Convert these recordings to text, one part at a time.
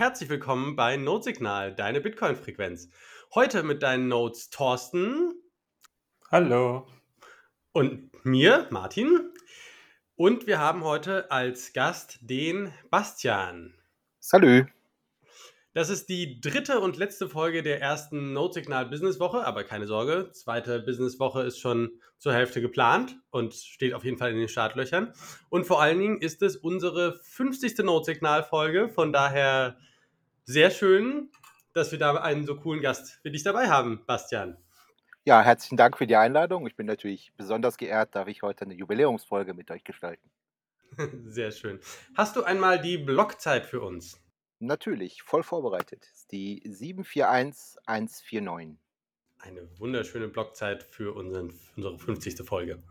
herzlich willkommen bei Notesignal, deine Bitcoin-Frequenz. Heute mit deinen Notes Thorsten. Hallo. Und mir, Martin. Und wir haben heute als Gast den Bastian. Salü. Das ist die dritte und letzte Folge der ersten Notsignal Business Woche, aber keine Sorge, zweite Business Woche ist schon zur Hälfte geplant und steht auf jeden Fall in den Startlöchern. Und vor allen Dingen ist es unsere 50. Notsignal Folge, von daher sehr schön, dass wir da einen so coolen Gast für dich dabei haben, Bastian. Ja, herzlichen Dank für die Einladung. Ich bin natürlich besonders geehrt, darf ich heute eine Jubiläumsfolge mit euch gestalten. Sehr schön. Hast du einmal die Blockzeit für uns? Natürlich, voll vorbereitet. Die 741149. Eine wunderschöne Blockzeit für unseren, unsere 50. Folge.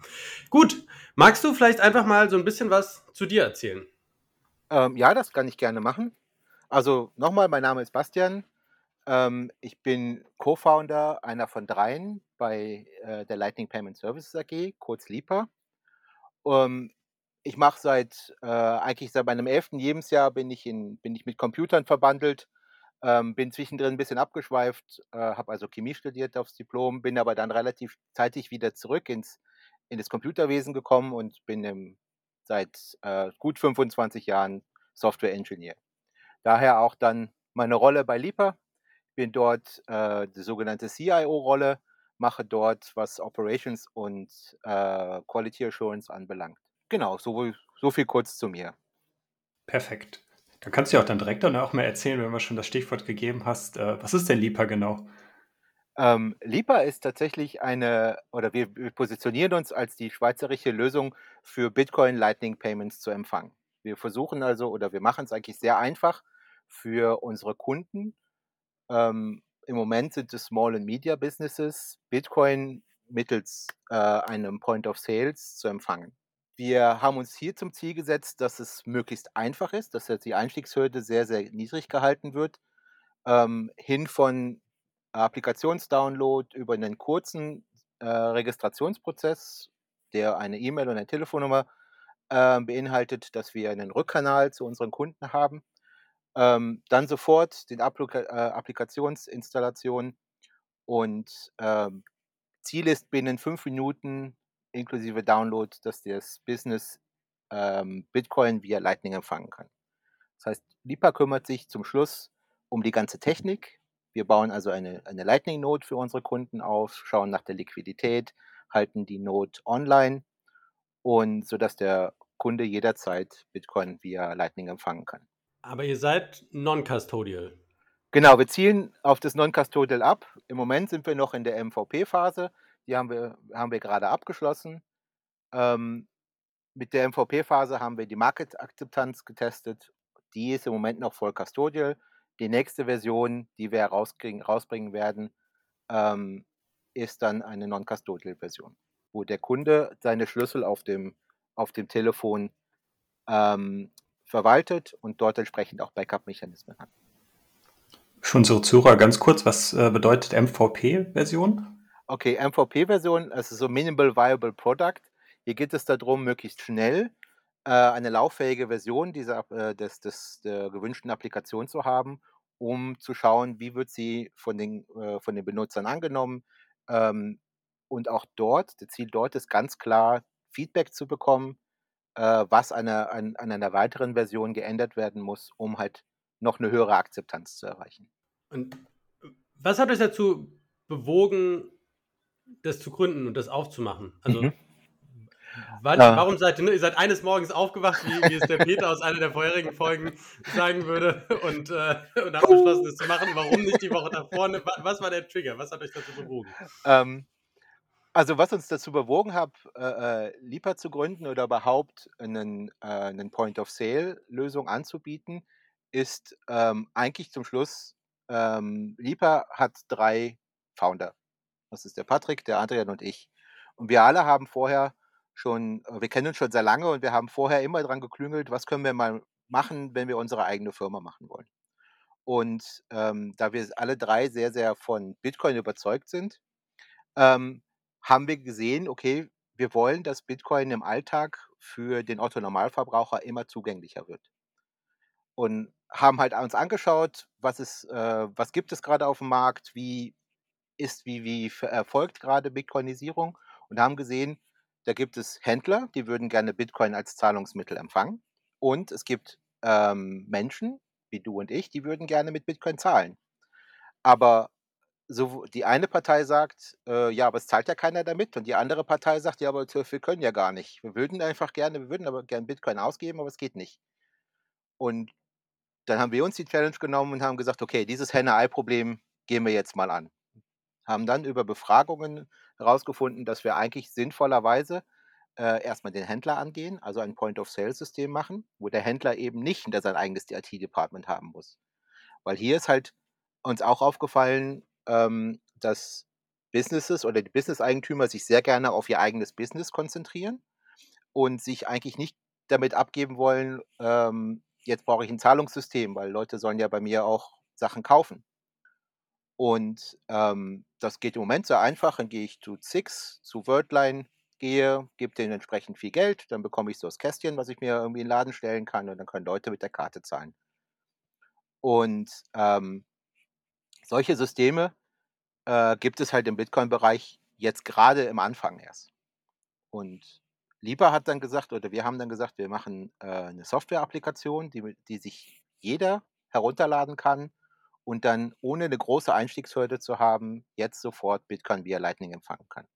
Gut, magst du vielleicht einfach mal so ein bisschen was zu dir erzählen? Ähm, ja, das kann ich gerne machen. Also nochmal, mein Name ist Bastian. Ähm, ich bin Co-Founder einer von dreien bei äh, der Lightning Payment Services AG, kurz LIPA. Ähm, ich mache seit äh, eigentlich seit meinem elften Lebensjahr bin ich in bin ich mit Computern verbandelt, ähm, bin zwischendrin ein bisschen abgeschweift, äh, habe also Chemie studiert aufs Diplom, bin aber dann relativ zeitig wieder zurück ins in das Computerwesen gekommen und bin im, seit äh, gut 25 Jahren Software Engineer. Daher auch dann meine Rolle bei Lipa. Bin dort äh, die sogenannte CIO-Rolle, mache dort, was Operations und äh, Quality Assurance anbelangt. Genau, so, so viel kurz zu mir. Perfekt. Da kannst du ja auch dann direkt dann auch mal erzählen, wenn du schon das Stichwort gegeben hast. Äh, was ist denn LIPA genau? Ähm, LIPA ist tatsächlich eine, oder wir, wir positionieren uns als die schweizerische Lösung für Bitcoin Lightning Payments zu empfangen. Wir versuchen also, oder wir machen es eigentlich sehr einfach für unsere Kunden. Ähm, Im Moment sind es Small and Media Businesses, Bitcoin mittels äh, einem Point of Sales zu empfangen. Wir haben uns hier zum Ziel gesetzt, dass es möglichst einfach ist, dass die Einstiegshürde sehr, sehr niedrig gehalten wird, ähm, hin von Applikationsdownload über einen kurzen äh, Registrationsprozess, der eine E-Mail und eine Telefonnummer äh, beinhaltet, dass wir einen Rückkanal zu unseren Kunden haben, ähm, dann sofort die Applika äh, Applikationsinstallation und ähm, Ziel ist binnen fünf Minuten inklusive Download, dass das Business ähm, Bitcoin via Lightning empfangen kann. Das heißt, Lipa kümmert sich zum Schluss um die ganze Technik. Wir bauen also eine, eine Lightning-Node für unsere Kunden auf, schauen nach der Liquidität, halten die Node online und sodass der Kunde jederzeit Bitcoin via Lightning empfangen kann. Aber ihr seid non-custodial. Genau, wir zielen auf das Non-Custodial ab. Im Moment sind wir noch in der MVP-Phase. Die haben wir, haben wir gerade abgeschlossen. Ähm, mit der MVP-Phase haben wir die Market-Akzeptanz getestet. Die ist im Moment noch voll custodial. Die nächste Version, die wir rausbringen werden, ähm, ist dann eine Non-Custodial-Version, wo der Kunde seine Schlüssel auf dem, auf dem Telefon ähm, verwaltet und dort entsprechend auch Backup-Mechanismen hat. Für unsere Zuhörer ganz kurz, was äh, bedeutet MVP-Version? Okay, MVP-Version, also so Minimal Viable Product. Hier geht es darum, möglichst schnell äh, eine lauffähige Version dieser, äh, des, des, der gewünschten Applikation zu haben, um zu schauen, wie wird sie von den, äh, von den Benutzern angenommen. Ähm, und auch dort, das Ziel dort ist ganz klar, Feedback zu bekommen, äh, was eine, an, an einer weiteren Version geändert werden muss, um halt noch eine höhere Akzeptanz zu erreichen. Und was hat euch dazu bewogen, das zu gründen und das aufzumachen? Also, mhm. wann, ja. warum seid ihr, ne, ihr seid eines Morgens aufgewacht, wie, wie es der Peter aus einer der vorherigen Folgen sagen würde, und, äh, und habt beschlossen, das zu machen? Warum nicht die Woche davor? Ne, was war der Trigger? Was hat euch dazu bewogen? Ähm, also, was uns dazu bewogen hat, äh, äh Lipa zu gründen oder überhaupt einen, äh, einen Point-of-Sale-Lösung anzubieten, ist ähm, eigentlich zum Schluss, ähm, Lipa hat drei Founder. Das ist der Patrick, der Adrian und ich. Und wir alle haben vorher schon, äh, wir kennen uns schon sehr lange und wir haben vorher immer dran geklüngelt, was können wir mal machen, wenn wir unsere eigene Firma machen wollen. Und ähm, da wir alle drei sehr, sehr von Bitcoin überzeugt sind, ähm, haben wir gesehen, okay, wir wollen, dass Bitcoin im Alltag für den Otto-Normalverbraucher immer zugänglicher wird. Und haben halt uns angeschaut, was, ist, äh, was gibt es gerade auf dem Markt, wie ist, wie, wie erfolgt gerade Bitcoinisierung und haben gesehen, da gibt es Händler, die würden gerne Bitcoin als Zahlungsmittel empfangen. Und es gibt ähm, Menschen, wie du und ich, die würden gerne mit Bitcoin zahlen. Aber so, die eine Partei sagt, äh, ja, aber es zahlt ja keiner damit. Und die andere Partei sagt, ja, aber wir können ja gar nicht. Wir würden einfach gerne, wir würden aber gerne Bitcoin ausgeben, aber es geht nicht. Und dann haben wir uns die Challenge genommen und haben gesagt, okay, dieses Henne-Ei-Problem gehen wir jetzt mal an. Haben dann über Befragungen herausgefunden, dass wir eigentlich sinnvollerweise äh, erstmal den Händler angehen, also ein Point-of-Sale-System machen, wo der Händler eben nicht hinter sein eigenes IT-Department haben muss. Weil hier ist halt uns auch aufgefallen, ähm, dass Businesses oder die Business-Eigentümer sich sehr gerne auf ihr eigenes Business konzentrieren und sich eigentlich nicht damit abgeben wollen, ähm, jetzt brauche ich ein Zahlungssystem, weil Leute sollen ja bei mir auch Sachen kaufen. Und ähm, das geht im Moment sehr einfach. Dann gehe ich zu Six, zu Wordline, gehe, gebe denen entsprechend viel Geld, dann bekomme ich so das Kästchen, was ich mir irgendwie in den Laden stellen kann und dann können Leute mit der Karte zahlen. Und ähm, solche Systeme äh, gibt es halt im Bitcoin-Bereich jetzt gerade im Anfang erst. Und Lieber hat dann gesagt, oder wir haben dann gesagt, wir machen äh, eine Software-Applikation, die, die sich jeder herunterladen kann und dann ohne eine große Einstiegshürde zu haben, jetzt sofort Bitcoin via Lightning empfangen kann.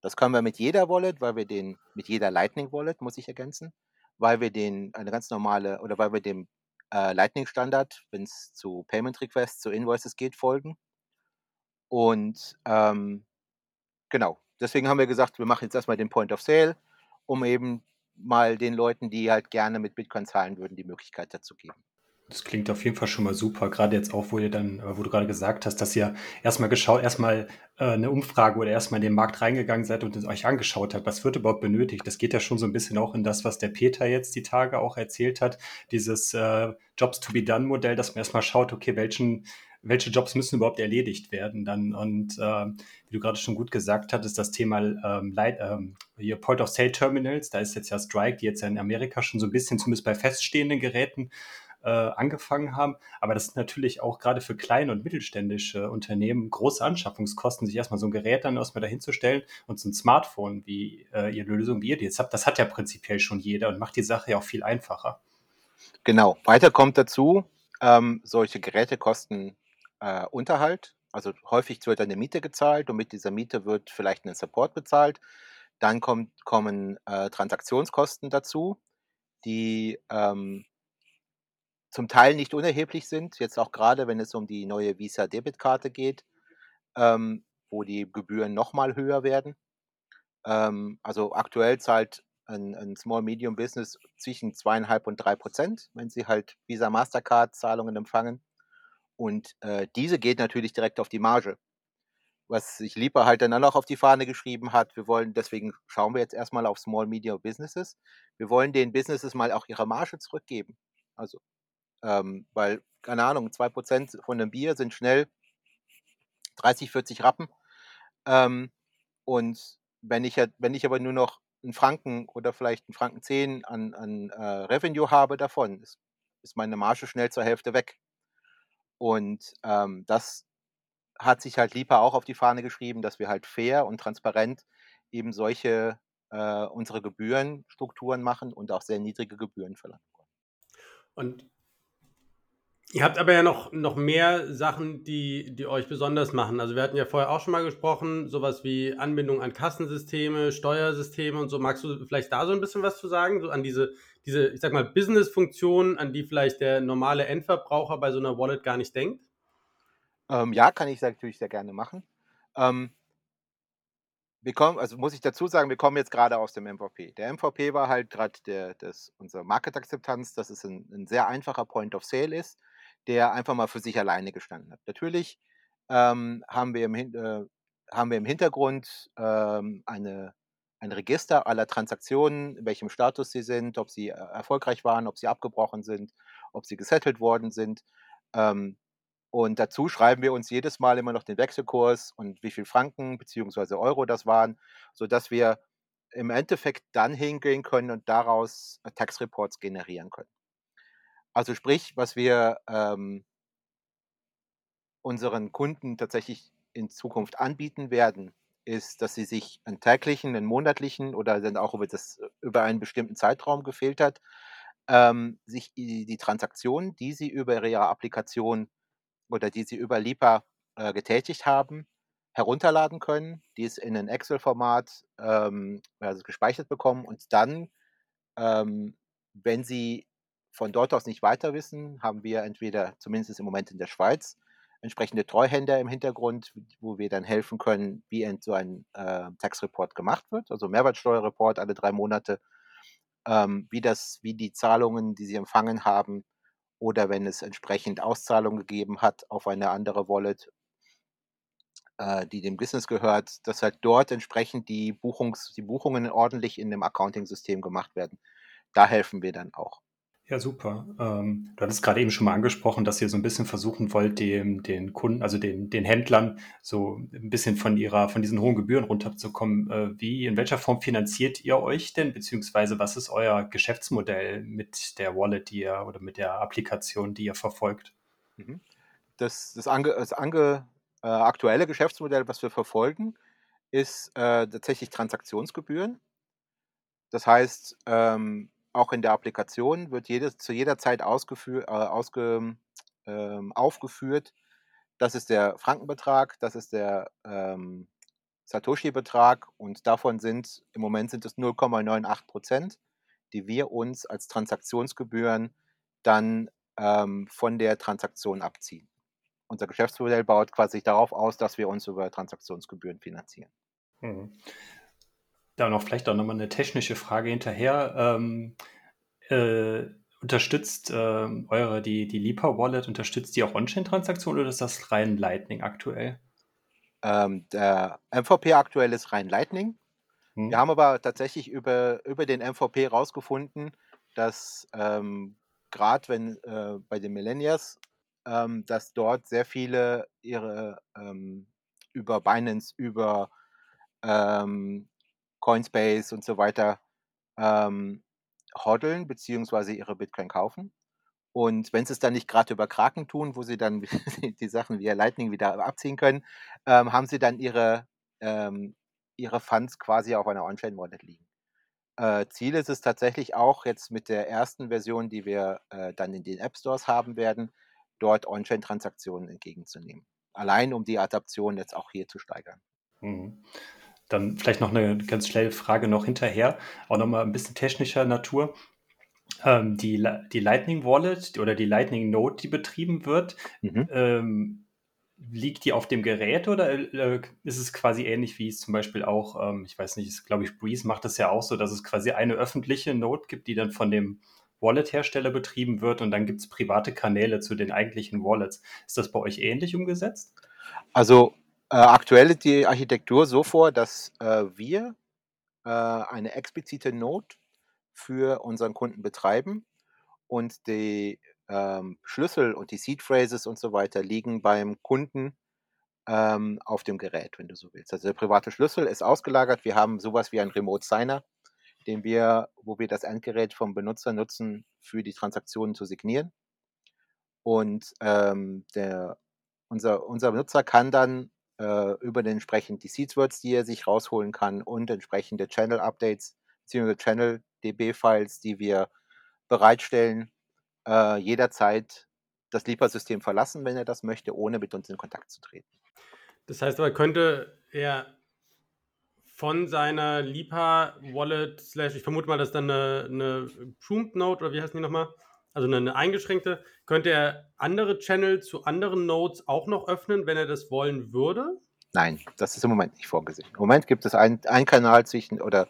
Das können wir mit jeder Wallet, weil wir den, mit jeder Lightning Wallet, muss ich ergänzen, weil wir den, eine ganz normale, oder weil wir dem äh, Lightning Standard, wenn es zu Payment Requests, zu Invoices geht, folgen. Und ähm, genau, deswegen haben wir gesagt, wir machen jetzt erstmal den Point of Sale um eben mal den Leuten, die halt gerne mit Bitcoin zahlen würden, die Möglichkeit dazu geben. Das klingt auf jeden Fall schon mal super, gerade jetzt auch, wo ihr dann, äh, wo du gerade gesagt hast, dass ihr erstmal geschaut, erstmal äh, eine Umfrage oder erstmal in den Markt reingegangen seid und euch angeschaut habt, was wird überhaupt benötigt. Das geht ja schon so ein bisschen auch in das, was der Peter jetzt die Tage auch erzählt hat, dieses äh, Jobs to be done Modell, dass man erstmal schaut, okay, welchen welche Jobs müssen überhaupt erledigt werden dann. Und äh, wie du gerade schon gut gesagt hattest, das Thema ähm, Light, ähm, hier Point of Sale Terminals, da ist jetzt ja Strike, die jetzt ja in Amerika schon so ein bisschen zumindest bei feststehenden Geräten äh, angefangen haben. Aber das sind natürlich auch gerade für kleine und mittelständische Unternehmen große Anschaffungskosten, sich erstmal so ein Gerät dann erstmal dahinzustellen und so ein Smartphone, wie äh, ihr Lösung, wie ihr die jetzt habt, das hat ja prinzipiell schon jeder und macht die Sache ja auch viel einfacher. Genau. Weiter kommt dazu, ähm, solche Geräte kosten äh, Unterhalt. Also häufig wird eine Miete gezahlt und mit dieser Miete wird vielleicht ein Support bezahlt. Dann kommt, kommen äh, Transaktionskosten dazu, die ähm, zum Teil nicht unerheblich sind. Jetzt auch gerade, wenn es um die neue Visa-Debitkarte geht, ähm, wo die Gebühren nochmal höher werden. Ähm, also aktuell zahlt ein, ein Small Medium Business zwischen zweieinhalb und drei Prozent, wenn sie halt Visa Mastercard Zahlungen empfangen. Und äh, diese geht natürlich direkt auf die Marge. Was sich Lieber halt dann auch auf die Fahne geschrieben hat, wir wollen, deswegen schauen wir jetzt erstmal auf Small Media Businesses. Wir wollen den Businesses mal auch ihre Marge zurückgeben. Also, ähm, weil, keine Ahnung, 2% von einem Bier sind schnell 30, 40 Rappen. Ähm, und wenn ich, wenn ich aber nur noch einen Franken oder vielleicht einen Franken 10 an, an äh, Revenue habe davon, ist, ist meine Marge schnell zur Hälfte weg. Und ähm, das hat sich halt Lipa auch auf die Fahne geschrieben, dass wir halt fair und transparent eben solche äh, unsere Gebührenstrukturen machen und auch sehr niedrige Gebühren verlangen. Und ihr habt aber ja noch, noch mehr Sachen, die, die euch besonders machen. Also wir hatten ja vorher auch schon mal gesprochen, sowas wie Anbindung an Kassensysteme, Steuersysteme und so. Magst du vielleicht da so ein bisschen was zu sagen, so an diese diese, ich sag mal, Business-Funktionen, an die vielleicht der normale Endverbraucher bei so einer Wallet gar nicht denkt? Ähm, ja, kann ich natürlich sehr gerne machen. Ähm, wir kommen, also muss ich dazu sagen, wir kommen jetzt gerade aus dem MVP. Der MVP war halt gerade der, das, unser Market-Akzeptanz, dass es ein, ein, sehr einfacher Point of Sale ist, der einfach mal für sich alleine gestanden hat. Natürlich ähm, haben, wir im, äh, haben wir im Hintergrund ähm, eine ein Register aller Transaktionen, in welchem Status sie sind, ob sie äh, erfolgreich waren, ob sie abgebrochen sind, ob sie gesettelt worden sind. Ähm, und dazu schreiben wir uns jedes Mal immer noch den Wechselkurs und wie viel Franken bzw. Euro das waren, sodass wir im Endeffekt dann hingehen können und daraus äh, Tax Reports generieren können. Also sprich, was wir ähm, unseren Kunden tatsächlich in Zukunft anbieten werden, ist, dass sie sich einen täglichen, einen monatlichen oder dann auch über, das, über einen bestimmten Zeitraum gefiltert, ähm, sich die, die Transaktionen, die sie über ihre Applikation oder die sie über Lipa äh, getätigt haben, herunterladen können, die es in ein Excel-Format ähm, also gespeichert bekommen und dann, ähm, wenn sie von dort aus nicht weiter wissen, haben wir entweder, zumindest im Moment in der Schweiz, entsprechende Treuhänder im Hintergrund, wo wir dann helfen können, wie so ein äh, Tax-Report gemacht wird, also Mehrwertsteuerreport alle drei Monate, ähm, wie, das, wie die Zahlungen, die sie empfangen haben, oder wenn es entsprechend Auszahlungen gegeben hat auf eine andere Wallet, äh, die dem Business gehört, dass halt dort entsprechend die, Buchungs-, die Buchungen ordentlich in dem Accounting-System gemacht werden. Da helfen wir dann auch. Ja, super. Ähm, du hattest gerade eben schon mal angesprochen, dass ihr so ein bisschen versuchen wollt, dem, den Kunden, also den, den Händlern, so ein bisschen von ihrer, von diesen hohen Gebühren runterzukommen. Äh, wie, in welcher Form finanziert ihr euch denn, beziehungsweise was ist euer Geschäftsmodell mit der Wallet, die ihr oder mit der Applikation, die ihr verfolgt? Mhm. Das, das, ange, das ange, äh, aktuelle Geschäftsmodell, was wir verfolgen, ist äh, tatsächlich Transaktionsgebühren. Das heißt, ähm, auch in der Applikation wird jedes, zu jeder Zeit ausgefü- äh, ausge, ähm, aufgeführt, das ist der Frankenbetrag, das ist der ähm, Satoshi-Betrag und davon sind im Moment sind es 0,98 Prozent, die wir uns als Transaktionsgebühren dann ähm, von der Transaktion abziehen. Unser Geschäftsmodell baut quasi darauf aus, dass wir uns über Transaktionsgebühren finanzieren. Mhm. Da noch vielleicht auch nochmal eine technische Frage hinterher. Ähm, äh, unterstützt äh, eure, die, die Lipa Wallet, unterstützt die auch On-Chain-Transaktionen oder ist das rein Lightning aktuell? Ähm, der MVP aktuell ist rein Lightning. Hm. Wir haben aber tatsächlich über, über den MVP rausgefunden, dass ähm, gerade wenn äh, bei den Millennials, ähm, dass dort sehr viele ihre ähm, über Binance, über ähm, Coinspace und so weiter ähm, hoddeln beziehungsweise ihre Bitcoin kaufen. Und wenn sie es dann nicht gerade über Kraken tun, wo sie dann die Sachen via Lightning wieder abziehen können, ähm, haben sie dann ihre, ähm, ihre Funds quasi auf einer On-Chain-Wallet liegen. Äh, Ziel ist es tatsächlich auch jetzt mit der ersten Version, die wir äh, dann in den App Stores haben werden, dort On-Chain-Transaktionen entgegenzunehmen. Allein um die Adaption jetzt auch hier zu steigern. Mhm. Dann vielleicht noch eine ganz schnelle Frage noch hinterher, auch nochmal ein bisschen technischer Natur. Ähm, die, die Lightning Wallet oder die Lightning Node, die betrieben wird, mhm. ähm, liegt die auf dem Gerät oder äh, ist es quasi ähnlich wie es zum Beispiel auch, ähm, ich weiß nicht, glaube ich, Breeze macht das ja auch so, dass es quasi eine öffentliche Node gibt, die dann von dem Wallet-Hersteller betrieben wird und dann gibt es private Kanäle zu den eigentlichen Wallets. Ist das bei euch ähnlich umgesetzt? Also äh, aktuell ist die Architektur so vor, dass äh, wir äh, eine explizite Node für unseren Kunden betreiben und die ähm, Schlüssel und die Seed Phrases und so weiter liegen beim Kunden ähm, auf dem Gerät, wenn du so willst. Also der private Schlüssel ist ausgelagert. Wir haben sowas wie einen Remote Signer, den wir, wo wir das Endgerät vom Benutzer nutzen, für die Transaktionen zu signieren. Und ähm, der, unser, unser Benutzer kann dann äh, über den entsprechend die Seedwords, die er sich rausholen kann und entsprechende Channel Updates bzw. Channel DB Files, die wir bereitstellen, äh, jederzeit das Lipa-System verlassen, wenn er das möchte, ohne mit uns in Kontakt zu treten. Das heißt aber, könnte er von seiner Lipa-Wallet, slash, ich vermute mal, das ist dann eine, eine Pruned Node oder wie heißt die nochmal? Also eine, eingeschränkte. Könnte er andere Channel zu anderen Nodes auch noch öffnen, wenn er das wollen würde? Nein, das ist im Moment nicht vorgesehen. Im Moment gibt es einen Kanal zwischen oder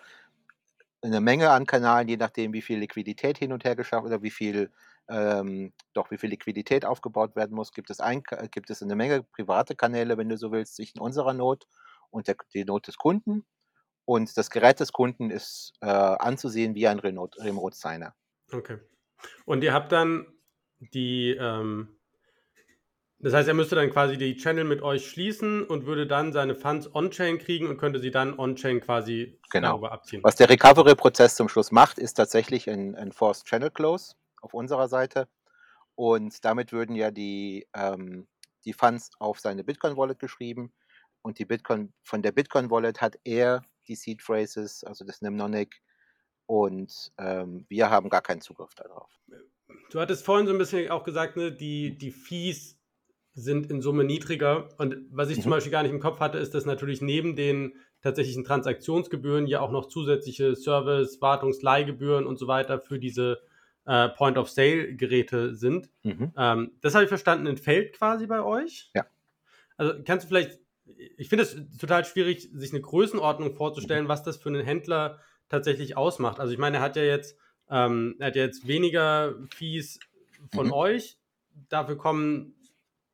eine Menge an Kanalen, je nachdem, wie viel Liquidität hin und her geschafft oder wie viel ähm, doch wie viel Liquidität aufgebaut werden muss, gibt es, ein, gibt es eine Menge private Kanäle, wenn du so willst, zwischen unserer Not und der, die Not des Kunden. Und das Gerät des Kunden ist äh, anzusehen wie ein Remote, Remote Signer. Okay. Und ihr habt dann die, ähm, das heißt, er müsste dann quasi die Channel mit euch schließen und würde dann seine Funds on-chain kriegen und könnte sie dann on-chain quasi genau. darüber abziehen. Was der Recovery-Prozess zum Schluss macht, ist tatsächlich ein, ein Forced Channel Close auf unserer Seite. und damit würden ja die, ähm, die Funds auf seine Bitcoin-Wallet geschrieben und die Bitcoin, von der Bitcoin-Wallet hat er die Seed Phrases, also das Mnemonic, und ähm, wir haben gar keinen Zugriff darauf. Du hattest vorhin so ein bisschen auch gesagt, ne, die, die Fees sind in Summe niedriger. Und was ich mhm. zum Beispiel gar nicht im Kopf hatte, ist, dass natürlich neben den tatsächlichen Transaktionsgebühren ja auch noch zusätzliche Service, Wartungs-, Leihgebühren und so weiter für diese äh, Point-of-Sale-Geräte sind. Mhm. Ähm, das habe ich verstanden, entfällt quasi bei euch. Ja. Also kannst du vielleicht, ich finde es total schwierig, sich eine Größenordnung vorzustellen, mhm. was das für einen Händler tatsächlich ausmacht. Also ich meine, er hat ja jetzt, ähm, er hat ja jetzt weniger Fees von mhm. euch. Dafür kommen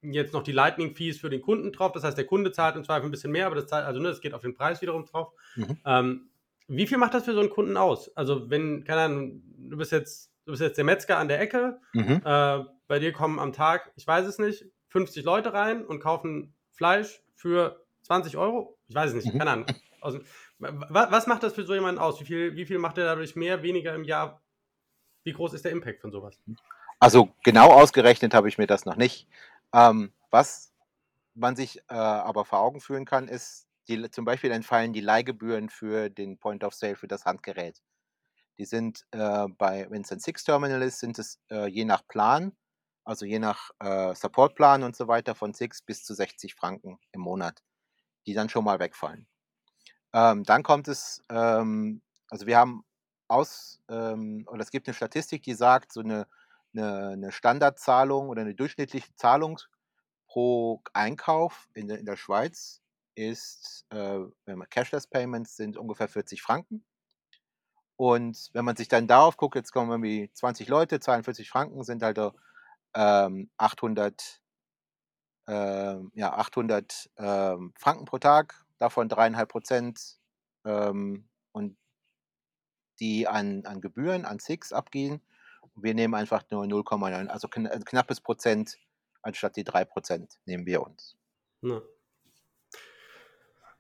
jetzt noch die Lightning-Fees für den Kunden drauf. Das heißt, der Kunde zahlt im Zweifel ein bisschen mehr, aber das zahlt, also ne, das geht auf den Preis wiederum drauf. Mhm. Ähm, wie viel macht das für so einen Kunden aus? Also, wenn, keine Ahnung, du bist jetzt, du bist jetzt der Metzger an der Ecke, mhm. äh, bei dir kommen am Tag, ich weiß es nicht, 50 Leute rein und kaufen Fleisch für 20 Euro? Ich weiß es nicht, mhm. keine Ahnung. Aus, was, macht das für so jemanden aus? Wie viel, wie viel macht er dadurch mehr, weniger im Jahr? Wie groß ist der Impact von sowas? Also genau ausgerechnet habe ich mir das noch nicht. Ähm, was man sich äh, aber vor Augen führen kann, ist, die, zum Beispiel entfallen die Leihgebühren für den Point of Sale für das Handgerät. Die sind äh, bei, wenn es ein Six-Terminal ist, sind es äh, je nach Plan, also je nach äh, Supportplan und so weiter, von 6 bis zu 60 Franken im Monat, die dann schon mal wegfallen. Ähm, dann kommt es, ähm, also wir haben aus, ähm, oder es gibt eine Statistik, die sagt, so eine eine, eine Standardzahlung oder eine durchschnittliche Zahlung pro Einkauf in der, in der Schweiz ist, äh, wenn man Cashless Payments sind ungefähr 40 Franken. Und wenn man sich dann darauf guckt, jetzt kommen irgendwie 20 Leute, 42 Franken sind halt ähm, 800, äh, ja, 800 ähm, Franken pro Tag, davon dreieinhalb Prozent ähm, und die an, an Gebühren, an SIX abgehen. Wir nehmen einfach nur 0,9, also ein äh, knappes Prozent anstatt die 3 Prozent nehmen wir uns. Ja.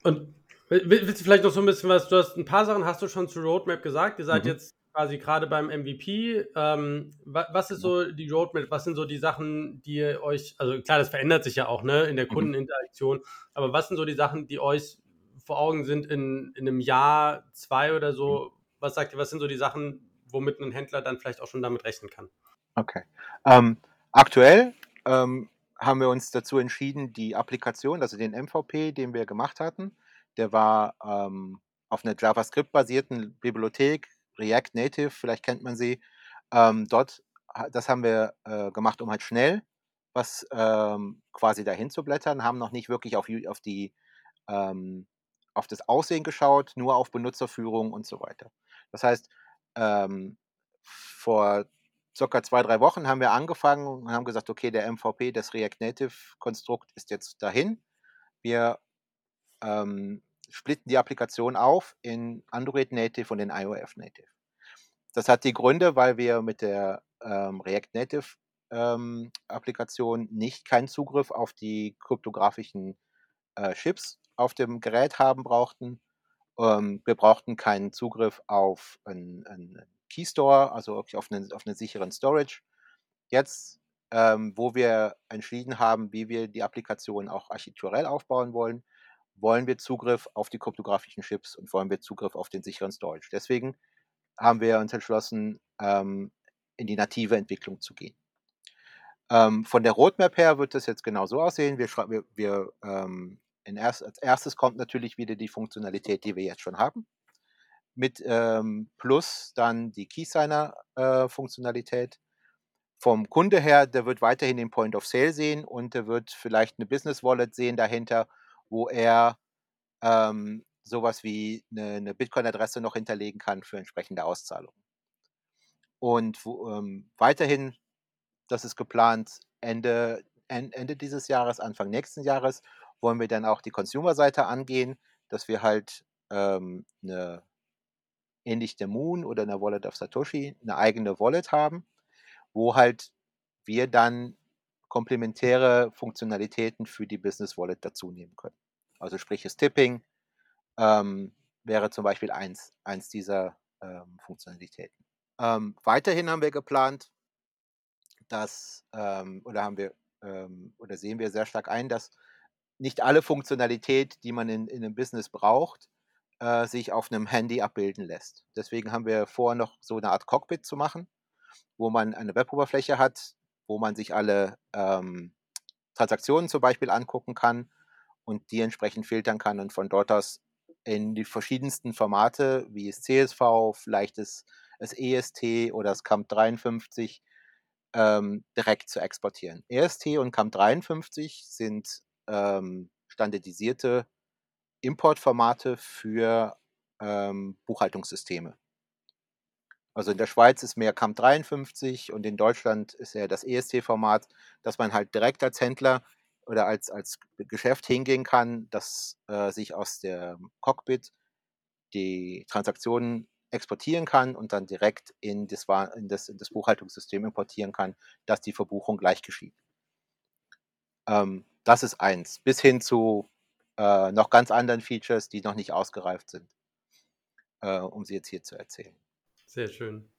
Und willst du vielleicht noch so ein bisschen was, du hast ein paar Sachen hast du schon zur Roadmap gesagt, ihr seid mhm. jetzt quasi gerade beim MVP. Ähm, was ist so die Roadmap, was sind so die Sachen, die euch, also klar, das verändert sich ja auch ne, in der mhm. Kundeninteraktion, aber was sind so die Sachen, die euch vor Augen sind in, in einem Jahr, zwei oder so? Mhm. Was sagt ihr, was sind so die Sachen, womit ein Händler dann vielleicht auch schon damit rechnen kann. Okay. Ähm, aktuell ähm, haben wir uns dazu entschieden, die Applikation, also den MVP, den wir gemacht hatten, der war ähm, auf einer JavaScript-basierten Bibliothek, React Native, vielleicht kennt man sie. Ähm, dort, das haben wir äh, gemacht, um halt schnell was ähm, quasi dahin zu blättern, haben noch nicht wirklich auf, auf die ähm, auf das Aussehen geschaut, nur auf Benutzerführung und so weiter. Das heißt, ähm, vor circa zwei, drei Wochen haben wir angefangen und haben gesagt, okay, der MVP, das React Native Konstrukt ist jetzt dahin. Wir ähm, splitten die Applikation auf in Android Native und in iOS Native. Das hat die Gründe, weil wir mit der ähm, React Native ähm, Applikation nicht keinen Zugriff auf die kryptografischen äh, Chips auf dem Gerät haben brauchten ähm, wir brauchten keinen Zugriff auf einen, einen Keystore, also auf einen, auf einen sicheren Storage. Jetzt, ähm, wo wir entschieden haben, wie wir die Applikation auch architekturell aufbauen wollen, wollen wir Zugriff auf die kryptografischen Chips und wollen wir Zugriff auf den sicheren Storage. Deswegen haben wir uns entschlossen, ähm, in die native Entwicklung zu gehen. Ähm, von der Roadmap her wird das jetzt genau so aussehen. Wir, wir, wir ähm, erst, als erstes kommt natürlich wieder die Funktionalität, die wir jetzt schon haben. Mit ähm, plus dann die Keysigner-Funktionalität. Äh, Vom Kunde her, der wird weiterhin den Point of Sale sehen und der wird vielleicht eine Business Wallet sehen dahinter, wo er ähm, sowas wie eine, eine Bitcoin-Adresse noch hinterlegen kann für entsprechende Auszahlungen. Und wo, ähm, weiterhin, das ist geplant, Ende, Ende dieses Jahres, Anfang nächsten Jahres, wollen wir dann auch die Consumer-Seite angehen, dass wir halt ähm, eine, ähnlich der Moon oder einer Wallet of Satoshi, eine eigene Wallet haben, wo halt wir dann komplementäre Funktionalitäten für die Business Wallet dazu nehmen können. Also sprich das Tipping ähm, wäre zum Beispiel eins, eins dieser ähm, Funktionalitäten. Ähm, weiterhin haben wir geplant, dass, ähm, oder haben wir, ähm, oder sehen wir sehr stark ein, dass nicht alle Funktionalität, die man in, in einem Business braucht, äh, sich auf einem Handy abbilden lässt. Deswegen haben wir vor, noch so eine Art Cockpit zu machen, wo man eine Weboberfläche hat, wo man sich alle ähm, Transaktionen zum Beispiel angucken kann und die entsprechend filtern kann und von dort aus in die verschiedensten Formate, wie es CSV, vielleicht das, das EST oder das CAMP 53, ähm, direkt zu exportieren. EST und CAMP 53 sind ähm, standardisierte Importformate für ähm, Buchhaltungssysteme. Also in der Schweiz ist mehr CAMP 53 und in Deutschland ist ja das EST-Format, dass man halt direkt als Händler oder als, als Geschäft hingehen kann, dass äh, sich aus der Cockpit die Transaktionen exportieren kann und dann direkt in das, in das, in das Buchhaltungssystem importieren kann, dass die Verbuchung gleich geschieht. Ähm, das ist eins. Bis hin zu äh, noch ganz anderen Features, die noch nicht ausgereift sind, äh, um sie jetzt hier zu erzählen. Sehr schön.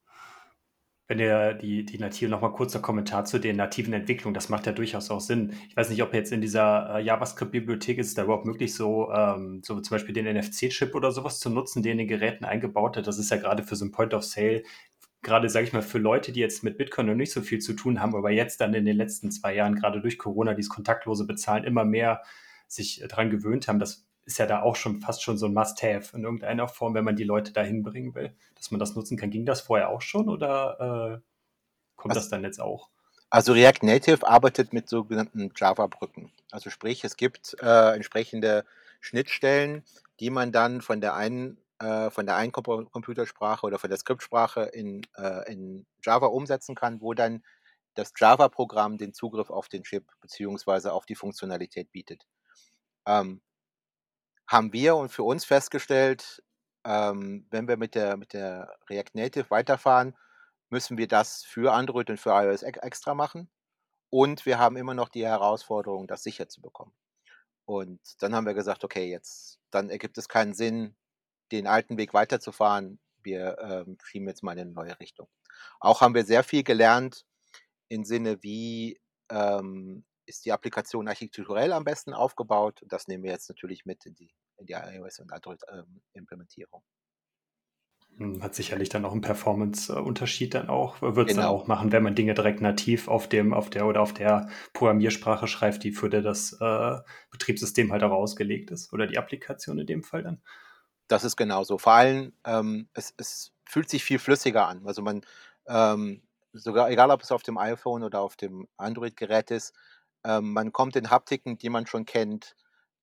Wenn ihr die, die native, nochmal kurzer Kommentar zu den nativen Entwicklungen, das macht ja durchaus auch Sinn. Ich weiß nicht, ob jetzt in dieser äh, JavaScript-Bibliothek ist es da überhaupt möglich, so, ähm, so zum Beispiel den NFC-Chip oder sowas zu nutzen, den in den Geräten eingebaut hat. Das ist ja gerade für so ein Point of Sale, gerade, sage ich mal, für Leute, die jetzt mit Bitcoin noch nicht so viel zu tun haben, aber jetzt dann in den letzten zwei Jahren, gerade durch Corona, dieses kontaktlose Bezahlen immer mehr sich daran gewöhnt haben. Das ist ja da auch schon fast schon so ein Must-Have in irgendeiner Form, wenn man die Leute dahin bringen will, dass man das nutzen kann. Ging das vorher auch schon oder äh, kommt also, das dann jetzt auch? Also React Native arbeitet mit sogenannten Java-Brücken. Also sprich, es gibt äh, entsprechende Schnittstellen, die man dann von der einen äh, von der einen Computersprache oder von der Skriptsprache in, äh, in Java umsetzen kann, wo dann das Java-Programm den Zugriff auf den Chip beziehungsweise auf die Funktionalität bietet. Ähm, haben wir und für uns festgestellt, ähm, wenn wir mit der, mit der React Native weiterfahren, müssen wir das für Android und für iOS extra machen. Und wir haben immer noch die Herausforderung, das sicher zu bekommen. Und dann haben wir gesagt, okay, jetzt, dann ergibt es keinen Sinn, den alten Weg weiterzufahren. Wir ähm, schieben jetzt mal in eine neue Richtung. Auch haben wir sehr viel gelernt im Sinne, wie ähm, ist die Applikation architekturell am besten aufgebaut. Und das nehmen wir jetzt natürlich mit in die, in die iOS und Android-Implementierung. Ähm, Hat sicherlich dann auch einen Performance-Unterschied dann auch, wird es genau. dann auch machen, wenn man Dinge direkt nativ auf dem, auf der oder auf der Programmiersprache schreibt, die für das äh, Betriebssystem halt auch ausgelegt ist. Oder die Applikation in dem Fall dann. Das ist genauso. Vor allem, ähm, es, es fühlt sich viel flüssiger an. Also man, ähm, sogar egal ob es auf dem iPhone oder auf dem Android-Gerät ist, ähm, man kommt in Haptiken, die man schon kennt.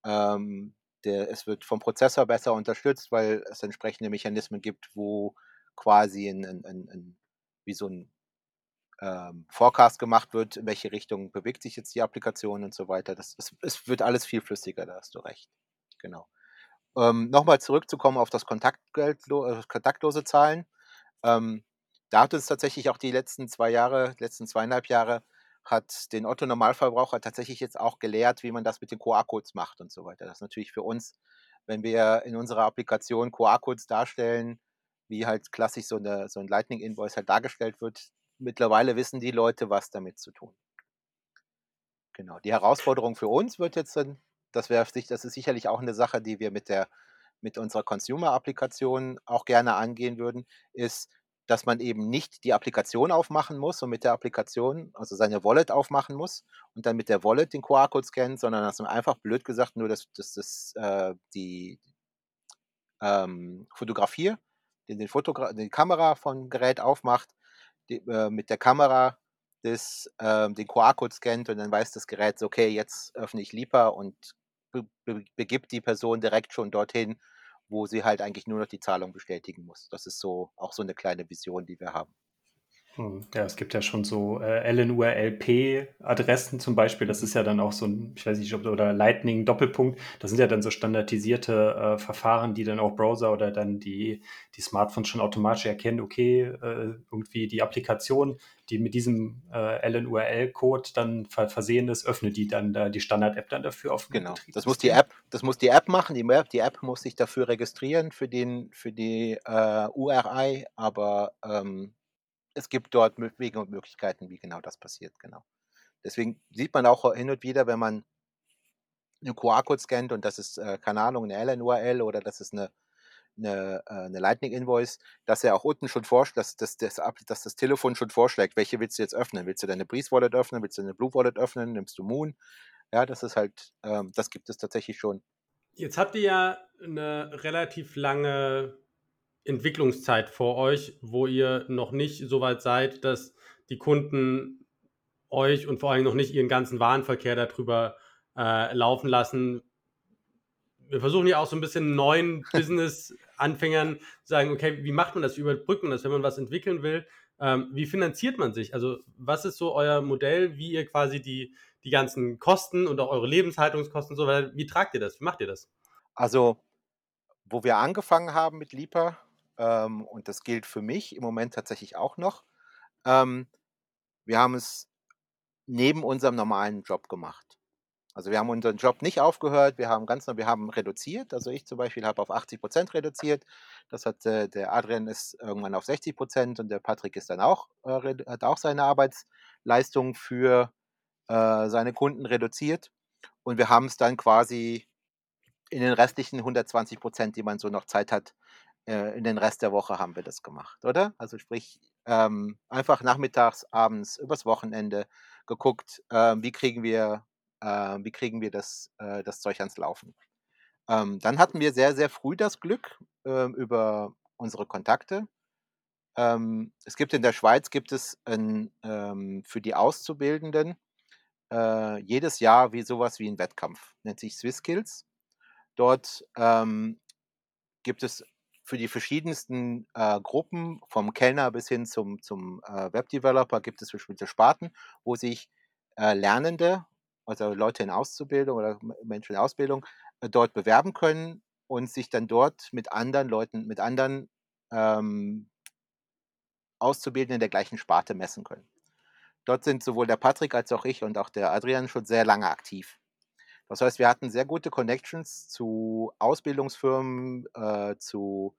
Ähm, der, es wird vom Prozessor besser unterstützt, weil es entsprechende Mechanismen gibt, wo quasi ein, ein, ein, wie so ein ähm, Forecast gemacht wird, in welche Richtung bewegt sich jetzt die Applikation und so weiter. Das, es, es wird alles viel flüssiger, da hast du recht. Genau. Ähm, Nochmal zurückzukommen auf das Kontaktgeld, äh, kontaktlose Zahlen. Ähm, da hat es tatsächlich auch die letzten zwei Jahre, letzten zweieinhalb Jahre hat den Otto Normalverbraucher tatsächlich jetzt auch gelehrt, wie man das mit den QR-Codes macht und so weiter. Das ist natürlich für uns, wenn wir in unserer Applikation QR-Codes darstellen, wie halt klassisch so, eine, so ein Lightning-Invoice halt dargestellt wird, mittlerweile wissen die Leute, was damit zu tun. Genau. Die Herausforderung für uns wird jetzt das wäre das ist sicherlich auch eine Sache, die wir mit der mit unserer Consumer-Applikation auch gerne angehen würden, ist, dass man eben nicht die Applikation aufmachen muss und mit der Applikation, also seine Wallet aufmachen muss und dann mit der Wallet den QR-Code scannt, sondern dass man einfach blöd gesagt nur das, das, das, äh, die ähm, Fotografie, den, den Fotogra die Kamera vom Gerät aufmacht, die, äh, mit der Kamera das, äh, den QR-Code scannt und dann weiß das Gerät, okay, jetzt öffne ich Lipa und be be begibt die Person direkt schon dorthin, wo sie halt eigentlich nur noch die Zahlung bestätigen muss. Das ist so auch so eine kleine Vision, die wir haben. Hm, ja, es gibt ja schon so äh, LNURLP-Adressen zum Beispiel. Das ist ja dann auch so ein, ich weiß nicht, ob oder Lightning Doppelpunkt. Das sind ja dann so standardisierte äh, Verfahren, die dann auch Browser oder dann die, die Smartphones schon automatisch erkennen, okay, äh, irgendwie die Applikation, die mit diesem äh, LNURL-Code dann ver versehen ist, öffnet die dann da die Standard-App dann dafür auf. Genau. Das muss die App, das muss die App machen. Die App, die App muss sich dafür registrieren für den, für die äh, URI, aber ähm, es gibt dort Wege und Möglichkeiten, wie genau das passiert, genau. Deswegen sieht man auch hin und wieder, wenn man einen QR-Code scannt und das ist, äh, keine Ahnung, eine LN-URL oder das ist eine, eine, äh, eine Lightning-Invoice, dass er auch unten schon vorschlägt, dass, dass, das, dass das Telefon schon vorschlägt, welche willst du jetzt öffnen? Willst du deine Breeze-Wallet öffnen? Willst du eine Blue-Wallet öffnen? Nimmst du Moon? Ja, das ist halt, ähm, das gibt es tatsächlich schon. Jetzt habt ihr ja eine relativ lange Entwicklungszeit vor euch, wo ihr noch nicht so weit seid, dass die Kunden euch und vor allem noch nicht ihren ganzen Warenverkehr darüber äh, laufen lassen. Wir versuchen ja auch so ein bisschen neuen Business-Anfängern zu sagen, okay, wie macht man das, wie überbrückt man das, wenn man was entwickeln will? Ähm, wie finanziert man sich? Also was ist so euer Modell, wie ihr quasi die, die ganzen Kosten und auch eure Lebenshaltungskosten und so weiter, wie tragt ihr das? Wie macht ihr das? Also, wo wir angefangen haben mit Lipa, ähm, und das gilt für mich im Moment tatsächlich auch noch, ähm, wir haben es neben unserem normalen Job gemacht. Also wir haben unseren Job nicht aufgehört, wir haben ganz, wir haben reduziert. Also ich zum Beispiel habe auf 80 Prozent reduziert. Das hat äh, der Adrian ist irgendwann auf 60 Prozent und der Patrick ist dann auch äh, hat auch seine Arbeitsleistung für äh, seine Kunden reduziert. Und wir haben es dann quasi in den restlichen 120 Prozent, die man so noch Zeit hat, äh, in den Rest der Woche haben wir das gemacht, oder? Also sprich ähm, einfach nachmittags, abends, übers Wochenende geguckt, äh, wie kriegen wir äh, wie kriegen wir das, äh, das Zeug ans Laufen. Ähm, dann hatten wir sehr, sehr früh das Glück äh, über unsere Kontakte. Ähm, es gibt in der Schweiz gibt es ein, ähm, für die Auszubildenden äh, jedes Jahr wie sowas wie ein Wettkampf, nennt sich Swiss Skills. Dort ähm, gibt es für die verschiedensten äh, Gruppen, vom Kellner bis hin zum, zum äh, Webdeveloper, gibt es bestimmte Sparten, wo sich äh, Lernende also Leute in Auszubildung oder Menschen in Ausbildung, äh, dort bewerben können und sich dann dort mit anderen Leuten, mit anderen ähm, Auszubildenden der gleichen Sparte messen können. Dort sind sowohl der Patrick als auch ich und auch der Adrian schon sehr lange aktiv. Das heißt, wir hatten sehr gute Connections zu Ausbildungsfirmen, äh, zu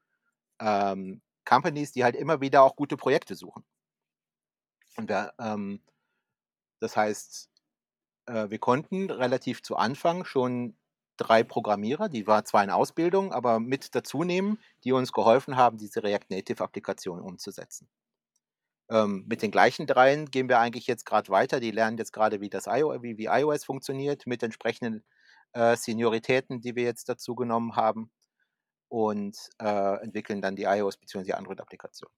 ähm, Companies, die halt immer wieder auch gute Projekte suchen. Und wir, ähm, das heißt, äh, wir konnten relativ zu Anfang schon drei Programmierer, die war zwar in Ausbildung, aber mit dazu nehmen, die uns geholfen haben, diese React Native-Applikation umzusetzen. Ähm, mit den gleichen dreien gehen wir eigentlich jetzt gerade weiter. Die lernen jetzt gerade, wie das IO, wie, wie iOS funktioniert, mit entsprechenden äh, Senioritäten, die wir jetzt dazu genommen haben und äh, entwickeln dann die iOS bzw. Android-Applikation.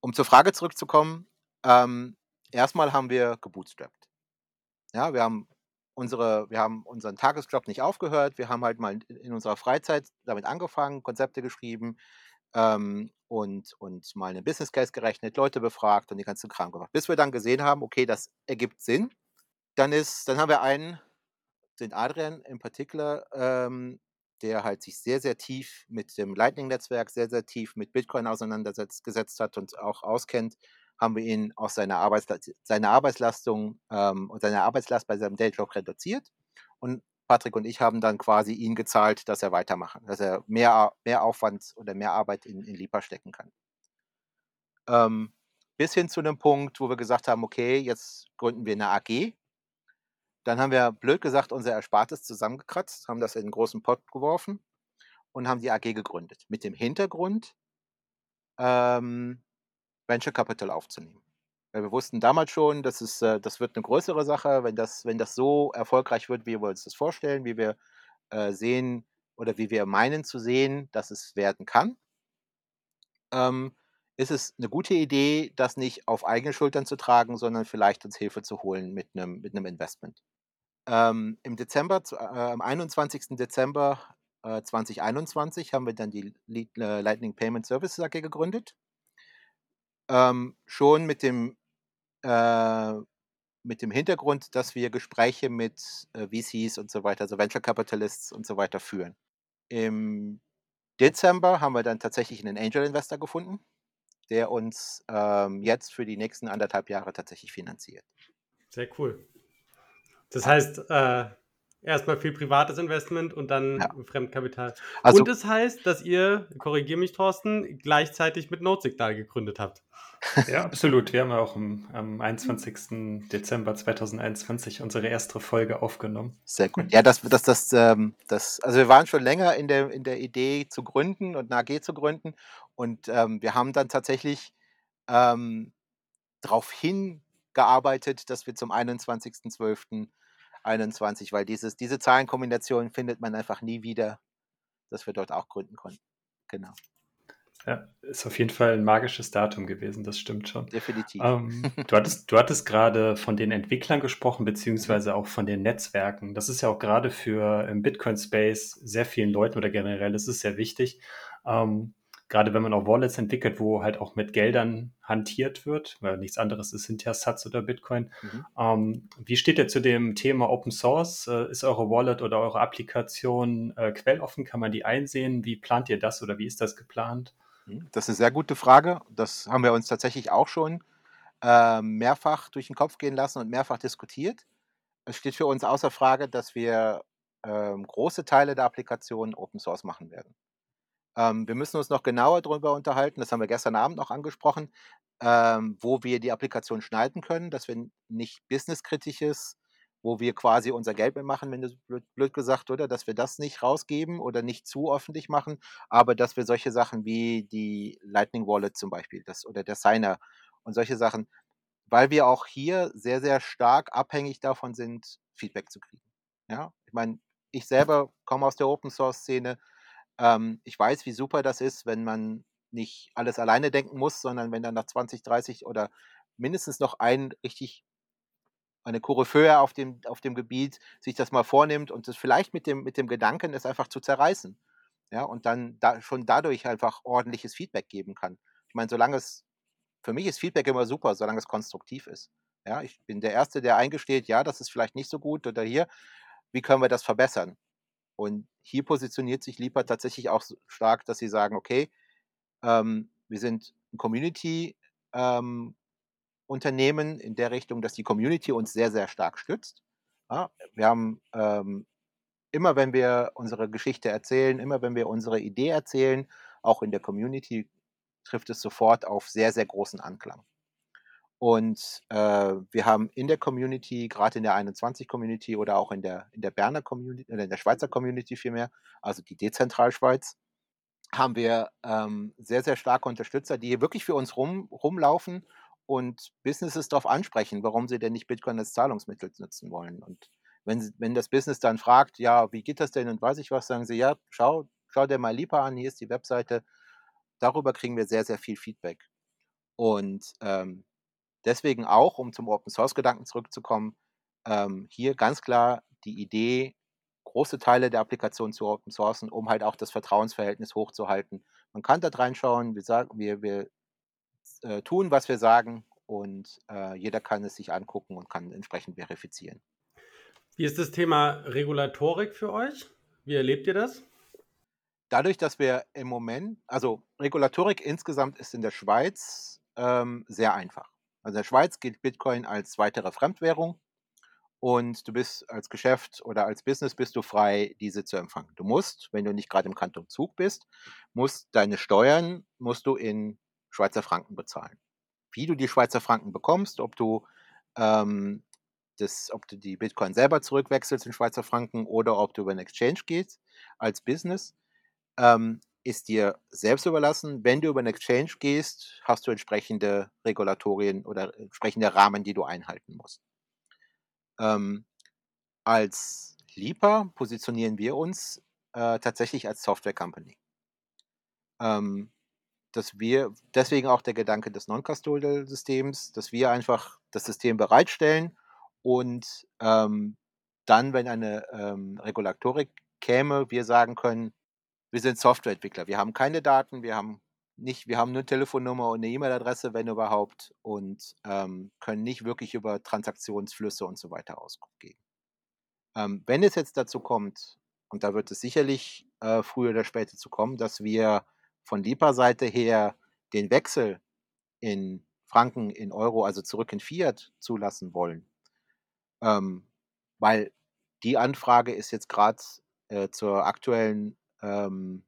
Um zur Frage zurückzukommen, ähm, erstmal haben wir gebootstrapped. Ja, wir haben unsere, wir haben unseren Tagesjob nicht aufgehört. Wir haben halt mal in unserer Freizeit damit angefangen, Konzepte geschrieben ähm, und, und mal einen Business Case gerechnet, Leute befragt und die ganzen Kram gemacht. Bis wir dann gesehen haben, okay, das ergibt Sinn. Dann ist, dann haben wir einen, den Adrian in particular, ähm, der halt sich sehr, sehr tief mit dem Lightning-Netzwerk, sehr, sehr tief mit Bitcoin auseinandergesetzt hat und auch auskennt haben wir ihn aus seiner, Arbeitsla seine Arbeitslastung ähm, und seine Arbeitslast bei seinem Dayjob reduziert. Und Patrick und ich haben dann quasi ihn gezahlt, dass er weitermachen, dass er mehr, mehr Aufwand oder mehr Arbeit in, in Lipa stecken kann. Ähm, bis hin zu einem Punkt, wo wir gesagt haben, okay, jetzt gründen wir eine AG. Dann haben wir, blöd gesagt, unser Erspartes zusammengekratzt, haben das in einen großen Pot geworfen und haben die AG gegründet. Mit dem Hintergrund, ähm, Venture Capital aufzunehmen. Weil wir wussten damals schon, dass es, äh, das wird eine größere Sache, wenn das, wenn das so erfolgreich wird, wie wir uns das vorstellen, wie wir äh, sehen oder wie wir meinen zu sehen, dass es werden kann, ähm, ist es eine gute Idee, das nicht auf eigene Schultern zu tragen, sondern vielleicht uns Hilfe zu holen mit einem, mit einem Investment. Ähm, Im Dezember, äh, am 21. Dezember äh, 2021 haben wir dann die äh, Lightning Payment Services AG gegründet ähm, schon mit dem, äh, mit dem Hintergrund, dass wir Gespräche mit äh, VCs und so weiter, also Venture Capitalists und so weiter führen. Im Dezember haben wir dann tatsächlich einen Angel Investor gefunden, der uns ähm, jetzt für die nächsten anderthalb Jahre tatsächlich finanziert. Sehr cool. Das heißt, äh, Erstmal viel privates Investment und dann ja. Fremdkapital. Also, und es das heißt, dass ihr, korrigiere mich Thorsten, gleichzeitig mit Notsignal gegründet habt. Ja, absolut. Wir haben auch am, am 21. Dezember 2021 unsere erste Folge aufgenommen. Sehr gut. Ja, das, das, das, ähm, das, also wir waren schon länger in der, in der Idee zu gründen und eine AG zu gründen und ähm, wir haben dann tatsächlich ähm, darauf hingearbeitet, dass wir zum 21.12.21, weil dieses, diese Zahlenkombination findet man einfach nie wieder, dass wir dort auch gründen konnten. Genau. Ja, ist auf jeden Fall ein magisches Datum gewesen, das stimmt schon. Definitiv. Ähm, du hattest, du hattest gerade von den Entwicklern gesprochen, beziehungsweise auch von den Netzwerken. Das ist ja auch gerade für im Bitcoin-Space sehr vielen Leuten oder generell, das ist sehr wichtig. Ähm, gerade wenn man auch Wallets entwickelt, wo halt auch mit Geldern hantiert wird, weil nichts anderes ist hinterher Satz oder Bitcoin. Mhm. Ähm, wie steht ihr zu dem Thema Open Source? Äh, ist eure Wallet oder eure Applikation äh, quelloffen? Kann man die einsehen? Wie plant ihr das oder wie ist das geplant? Hm, das ist eine sehr gute Frage. Das haben wir uns tatsächlich auch schon äh, mehrfach durch den Kopf gehen lassen und mehrfach diskutiert. Es steht für uns außer Frage, dass wir ähm, große Teile der Applikation Open Source machen werden. Ähm, wir müssen uns noch genauer darüber unterhalten, das haben wir gestern Abend noch angesprochen, ähm, wo wir die Applikation schneiden können, dass wir nicht businesskritisches wo wir quasi unser Geld mitmachen, wenn das blöd, blöd, gesagt, oder? Dass wir das nicht rausgeben oder nicht zu öffentlich machen, aber dass wir solche Sachen wie die Lightning Wallet zum Beispiel das, oder der Signer und solche Sachen, weil wir auch hier sehr, sehr stark abhängig davon sind, Feedback zu kriegen. Ja, ich meine, ich selber komme aus der Open Source Szene. Ähm, ich weiß, wie super das ist, wenn man nicht alles alleine denken muss, sondern wenn dann nach 20, 30 oder mindestens noch ein richtig eine Koryphäe auf dem, auf dem Gebiet sich das mal vornimmt und es vielleicht mit dem, mit dem Gedanken, es einfach zu zerreißen. Ja, und dann da, schon dadurch einfach ordentliches Feedback geben kann. Ich meine, solange es, für mich ist Feedback immer super, solange es konstruktiv ist. Ja, ich bin der Erste, der eingesteht, ja, das ist vielleicht nicht so gut oder hier, wie können wir das verbessern? Und hier positioniert sich Lipa tatsächlich auch stark, dass sie sagen, okay, ähm, wir sind ein Community ähm, in der Richtung, dass die Community uns sehr, sehr stark stützt. Ja, wir haben ähm, immer, wenn wir unsere Geschichte erzählen, immer wenn wir unsere Idee erzählen, auch in der Community trifft es sofort auf sehr, sehr großen Anklang. Und äh, wir haben in der Community, gerade in der 21-Community oder auch in der, in der Berner Community, oder in der Schweizer Community vielmehr, also die Dezentralschweiz, haben wir ähm, sehr, sehr starke Unterstützer, die wirklich für uns rum, rumlaufen und Businesses darauf ansprechen, warum sie denn nicht Bitcoin als Zahlungsmittel nutzen wollen. Und wenn, wenn das Business dann fragt, ja, wie geht das denn und weiß ich was, sagen sie, ja, schau, schau dir mal Lipa an, hier ist die Webseite. Darüber kriegen wir sehr, sehr viel Feedback. Und ähm, deswegen auch, um zum Open Source Gedanken zurückzukommen, ähm, hier ganz klar die Idee, große Teile der Applikation zu Open Sourcen, um halt auch das Vertrauensverhältnis hochzuhalten. Man kann da reinschauen, wir, sagen, wir, wir äh, tun, was wir sagen und äh, jeder kann es sich angucken und kann entsprechend verifizieren. Wie ist das Thema Regulatorik für euch? Wie erlebt ihr das? Dadurch, dass wir im Moment, also Regulatorik insgesamt ist in der Schweiz ähm, sehr einfach. Also in der Schweiz gilt Bitcoin als weitere Fremdwährung und du bist als Geschäft oder als Business bist du frei, diese zu empfangen. Du musst, wenn du nicht gerade im Kanton Zug bist, musst deine Steuern musst du in Schweizer Franken bezahlen. Wie du die Schweizer Franken bekommst, ob du, ähm, das, ob du die Bitcoin selber zurückwechselst in Schweizer Franken oder ob du über einen Exchange gehst als Business, ähm, ist dir selbst überlassen. Wenn du über einen Exchange gehst, hast du entsprechende Regulatorien oder entsprechende Rahmen, die du einhalten musst. Ähm, als Lipa positionieren wir uns äh, tatsächlich als Software Company. Ähm, dass wir, deswegen auch der Gedanke des Non-Custodial-Systems, dass wir einfach das System bereitstellen und ähm, dann, wenn eine ähm, Regulatorik käme, wir sagen können, wir sind Softwareentwickler, wir haben keine Daten, wir haben nicht, wir haben nur eine Telefonnummer und eine E-Mail-Adresse, wenn überhaupt, und ähm, können nicht wirklich über Transaktionsflüsse und so weiter Auskunft geben. Ähm, wenn es jetzt dazu kommt, und da wird es sicherlich äh, früher oder später zu kommen, dass wir von Lipa-Seite her den Wechsel in Franken, in Euro, also zurück in Fiat zulassen wollen. Ähm, weil die Anfrage ist jetzt gerade äh, zur aktuellen ähm,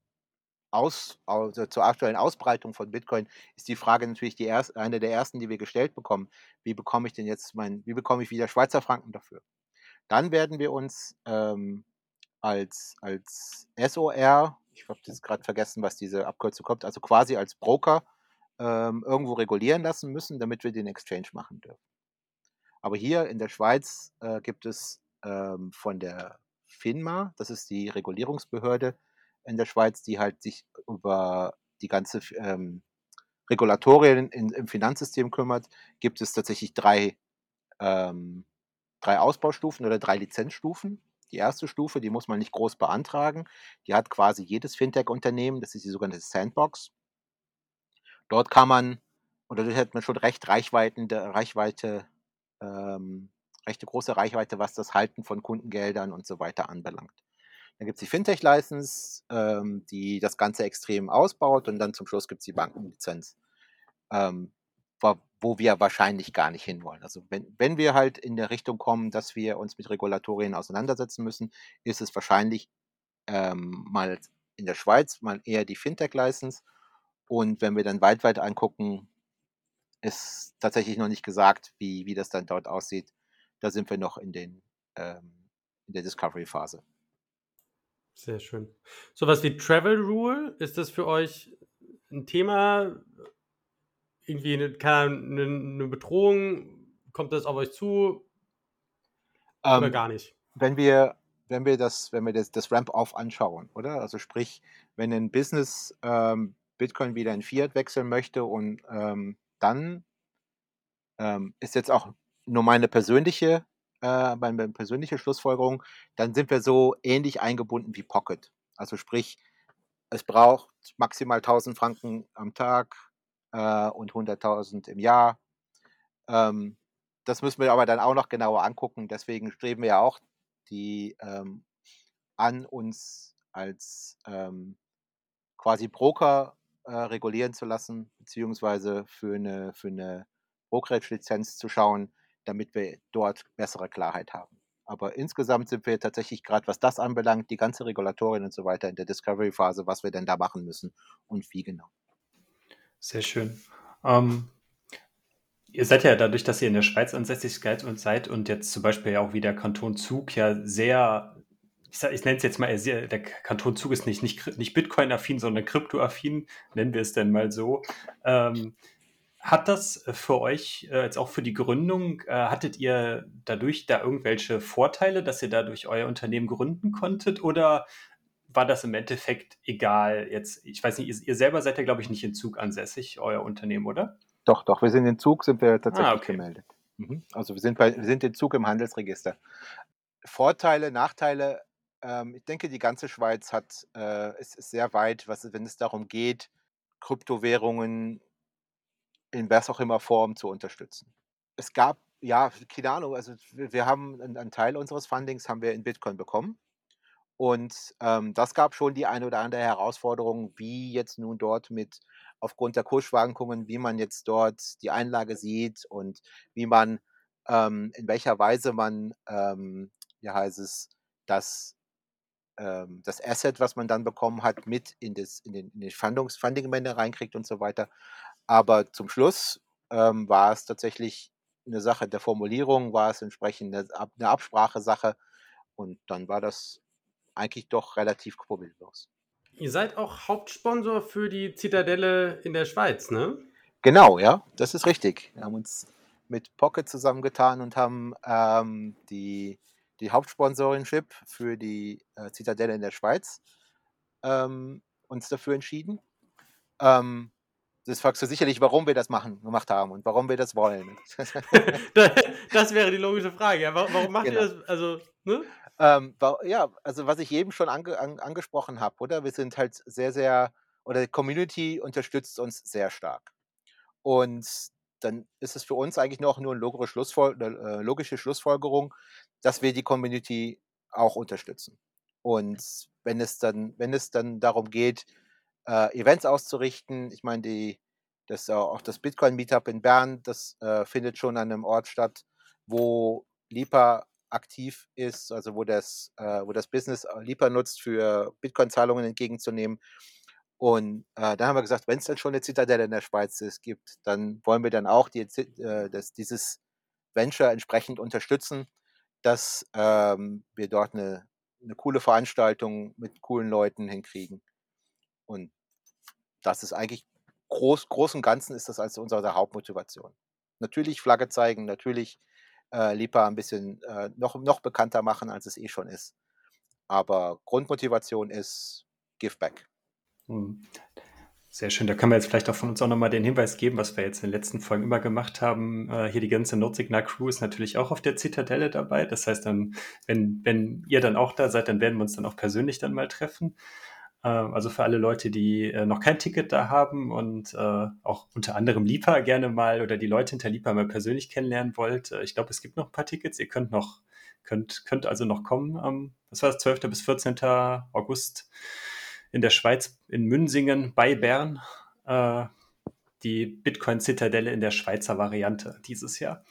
aus, also zur aktuellen Ausbreitung von Bitcoin ist die Frage natürlich die erst, eine der ersten, die wir gestellt bekommen. Wie bekomme ich denn jetzt mein, wie bekomme ich wieder Schweizer Franken dafür? Dann werden wir uns ähm, als, als SOR, ich habe jetzt gerade vergessen, was diese Abkürzung kommt, also quasi als Broker ähm, irgendwo regulieren lassen müssen, damit wir den Exchange machen dürfen. Aber hier in der Schweiz äh, gibt es ähm, von der FINMA, das ist die Regulierungsbehörde in der Schweiz, die halt sich über die ganze ähm, Regulatorien in, im Finanzsystem kümmert, gibt es tatsächlich drei, ähm, drei Ausbaustufen oder drei Lizenzstufen. Die erste Stufe, die muss man nicht groß beantragen. Die hat quasi jedes Fintech-Unternehmen, das ist die sogenannte Sandbox. Dort kann man, oder dort hat man schon recht Reichweite, Reichweite ähm, recht große Reichweite, was das Halten von Kundengeldern und so weiter anbelangt. Dann gibt es die Fintech-License, ähm, die das Ganze extrem ausbaut und dann zum Schluss gibt es die Bankenlizenz, ähm, wo, wo, wir wahrscheinlich gar nicht hinwollen. Also wenn, wenn wir halt in der Richtung kommen, dass wir uns mit Regulatorien auseinandersetzen müssen, ist es wahrscheinlich ähm, mal in der Schweiz mal eher die Fintech-License und wenn wir dann weltweit angucken, ist tatsächlich noch nicht gesagt, wie, wie das dann dort aussieht. Da sind wir noch in, den, ähm, in der Discovery-Phase. Sehr schön. Sowas wie Travel Rule, ist das für euch ein Thema? Irgendwie eine, eine, eine Bedrohung? Kommt das auf euch zu? Oder Ähm, gar nicht? wenn wir, wenn wir das, wenn wir das, das Ramp-Off anschauen, oder? Also sprich, wenn ein Business ähm, Bitcoin wieder in Fiat wechseln möchte und ähm, dann ähm, ist jetzt auch nur meine persönliche, äh, meine persönliche Schlussfolgerung, dann sind wir so ähnlich eingebunden wie Pocket. Also sprich, es braucht maximal 1000 Franken am Tag äh, und 100.000 im Jahr. Ähm, das müssen wir aber dann auch noch genauer angucken. Deswegen streben wir ja auch die ähm, an, uns als ähm, quasi Broker äh, regulieren zu lassen, beziehungsweise für eine, für eine Brokerage-Lizenz zu schauen, damit wir dort bessere Klarheit haben. Aber insgesamt sind wir tatsächlich gerade, was das anbelangt, die ganze Regulatorien und so weiter in der Discovery-Phase, was wir denn da machen müssen und wie genau. Sehr schön. Ähm, ihr seid ja dadurch, dass ihr in der Schweiz ansässig seid und jetzt zum Beispiel ja auch wie der Kanton Zug ja sehr, ich, sag, ich nenne es jetzt mal, sehr, der Kanton Zug ist nicht, nicht, nicht Bitcoin-affin, sondern Krypto-affin, nennen wir es denn mal so. Ähm, hat das für euch, äh, jetzt auch für die Gründung, äh, hattet ihr dadurch da irgendwelche Vorteile, dass ihr dadurch euer Unternehmen gründen konntet oder war das im Endeffekt egal? Jetzt, ich weiß nicht, ihr, ihr selber seid ja, glaube ich, nicht in Zug ansässig, euer Unternehmen, oder? Doch, doch, wir sind in Zug, sind wir tatsächlich Ah, okay. gemeldet. Mhm. Also wir sind, bei, wir sind in Zug im Handelsregister. Vorteile, Nachteile, ähm, ich denke, die ganze Schweiz hat, äh, ist, ist sehr weit, was, wenn es darum geht, Kryptowährungen in was auch immer Form zu unterstützen. Es gab, ja, keine Ahnung, also wir, haben einen, Teil unseres Fundings haben wir in Bitcoin bekommen. Und ähm, das gab schon die eine oder andere Herausforderung, wie jetzt nun dort mit aufgrund der Kursschwankungen, wie man jetzt dort die Einlage sieht und wie man ähm, in welcher Weise man, ähm, wie heißt es, das, ähm, das Asset, was man dann bekommen hat, mit in, das, in den, in den Funding-Männer reinkriegt und so weiter. Aber zum Schluss ähm, war es tatsächlich eine Sache der Formulierung, war es entsprechend eine, Ab- eine Absprachesache und dann war das eigentlich doch relativ problemlos. Ihr seid auch Hauptsponsor für die Zitadelle in der Schweiz, ne? Genau, ja, das ist richtig. Wir haben uns mit Pocket zusammengetan und haben ähm, die, die Hauptsponsorinship für die äh, Zitadelle in der Schweiz ähm, uns dafür entschieden. Ähm, das fragst du sicherlich, warum wir das machen, gemacht haben und warum wir das wollen. das wäre die logische Frage. Ja, warum, macht Genau. ihr das? Also, ne? Ähm, ja, also was ich eben schon ange an, angesprochen habe, oder? Wir sind halt sehr, sehr, oder die Community unterstützt uns sehr stark. Und dann ist es für uns eigentlich noch nur eine logische, Schlussfol äh, logische Schlussfolgerung, dass wir die Community auch unterstützen. Und wenn es dann, wenn es dann darum geht, äh, Events auszurichten, ich meine, die, das, äh, auch das Bitcoin Meetup in Bern, das äh, findet schon an einem Ort statt, wo Lipa aktiv ist, also wo das, äh, wo das Business äh, Lipa nutzt, für Bitcoin-Zahlungen entgegenzunehmen. Und äh, dann haben wir gesagt, wenn es dann schon eine Zitadelle in der Schweiz ist, gibt, dann wollen wir dann auch die, äh, das, dieses Venture entsprechend unterstützen, dass ähm, wir dort eine, eine coole Veranstaltung mit coolen Leuten hinkriegen. Und das ist eigentlich groß, groß und Ganzen ist das als unsere Hauptmotivation. Natürlich Flagge zeigen, natürlich äh, Lipa ein bisschen äh, noch, noch bekannter machen, als es eh schon ist. Aber Grundmotivation ist Give Back. Hm. Sehr schön. Da können wir jetzt vielleicht auch von uns auch nochmal den Hinweis geben, was wir jetzt in den letzten Folgen immer gemacht haben. Äh, hier die ganze Notsignal-Crew ist natürlich auch auf der Zitadelle dabei. Das heißt dann, wenn, wenn ihr dann auch da seid, dann werden wir uns dann auch persönlich dann mal treffen. Äh, also für alle Leute, die äh, noch kein Ticket da haben und äh, auch unter anderem Lipa gerne mal oder die Leute hinter Lipa mal persönlich kennenlernen wollt. Äh, ich glaube, es gibt noch ein paar Tickets. Ihr könnt noch, könnt, könnt also noch kommen. Ähm, was war das, 12. bis 14. August in der Schweiz, in Münsingen bei Bern, die Bitcoin-Zitadelle in der Schweizer Variante dieses Jahr.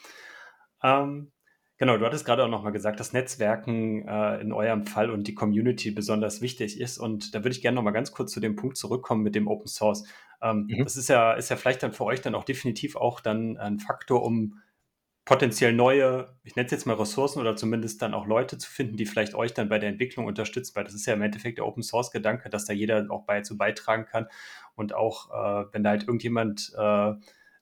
Ähm, genau, du hattest gerade auch nochmal gesagt, dass Netzwerken äh, in eurem Fall und die Community besonders wichtig ist. Und da würde ich gerne nochmal ganz kurz zu dem Punkt zurückkommen mit dem Open Source. Ähm, mhm. Das ist ja, ist ja vielleicht dann für euch dann auch definitiv auch dann ein Faktor, um potenziell neue, ich nenne es jetzt mal Ressourcen oder zumindest dann auch Leute zu finden, die vielleicht euch dann bei der Entwicklung unterstützen, weil das ist ja im Endeffekt der Open Source Gedanke, dass da jeder auch bei zu beitragen kann und auch äh, wenn da halt irgendjemand äh,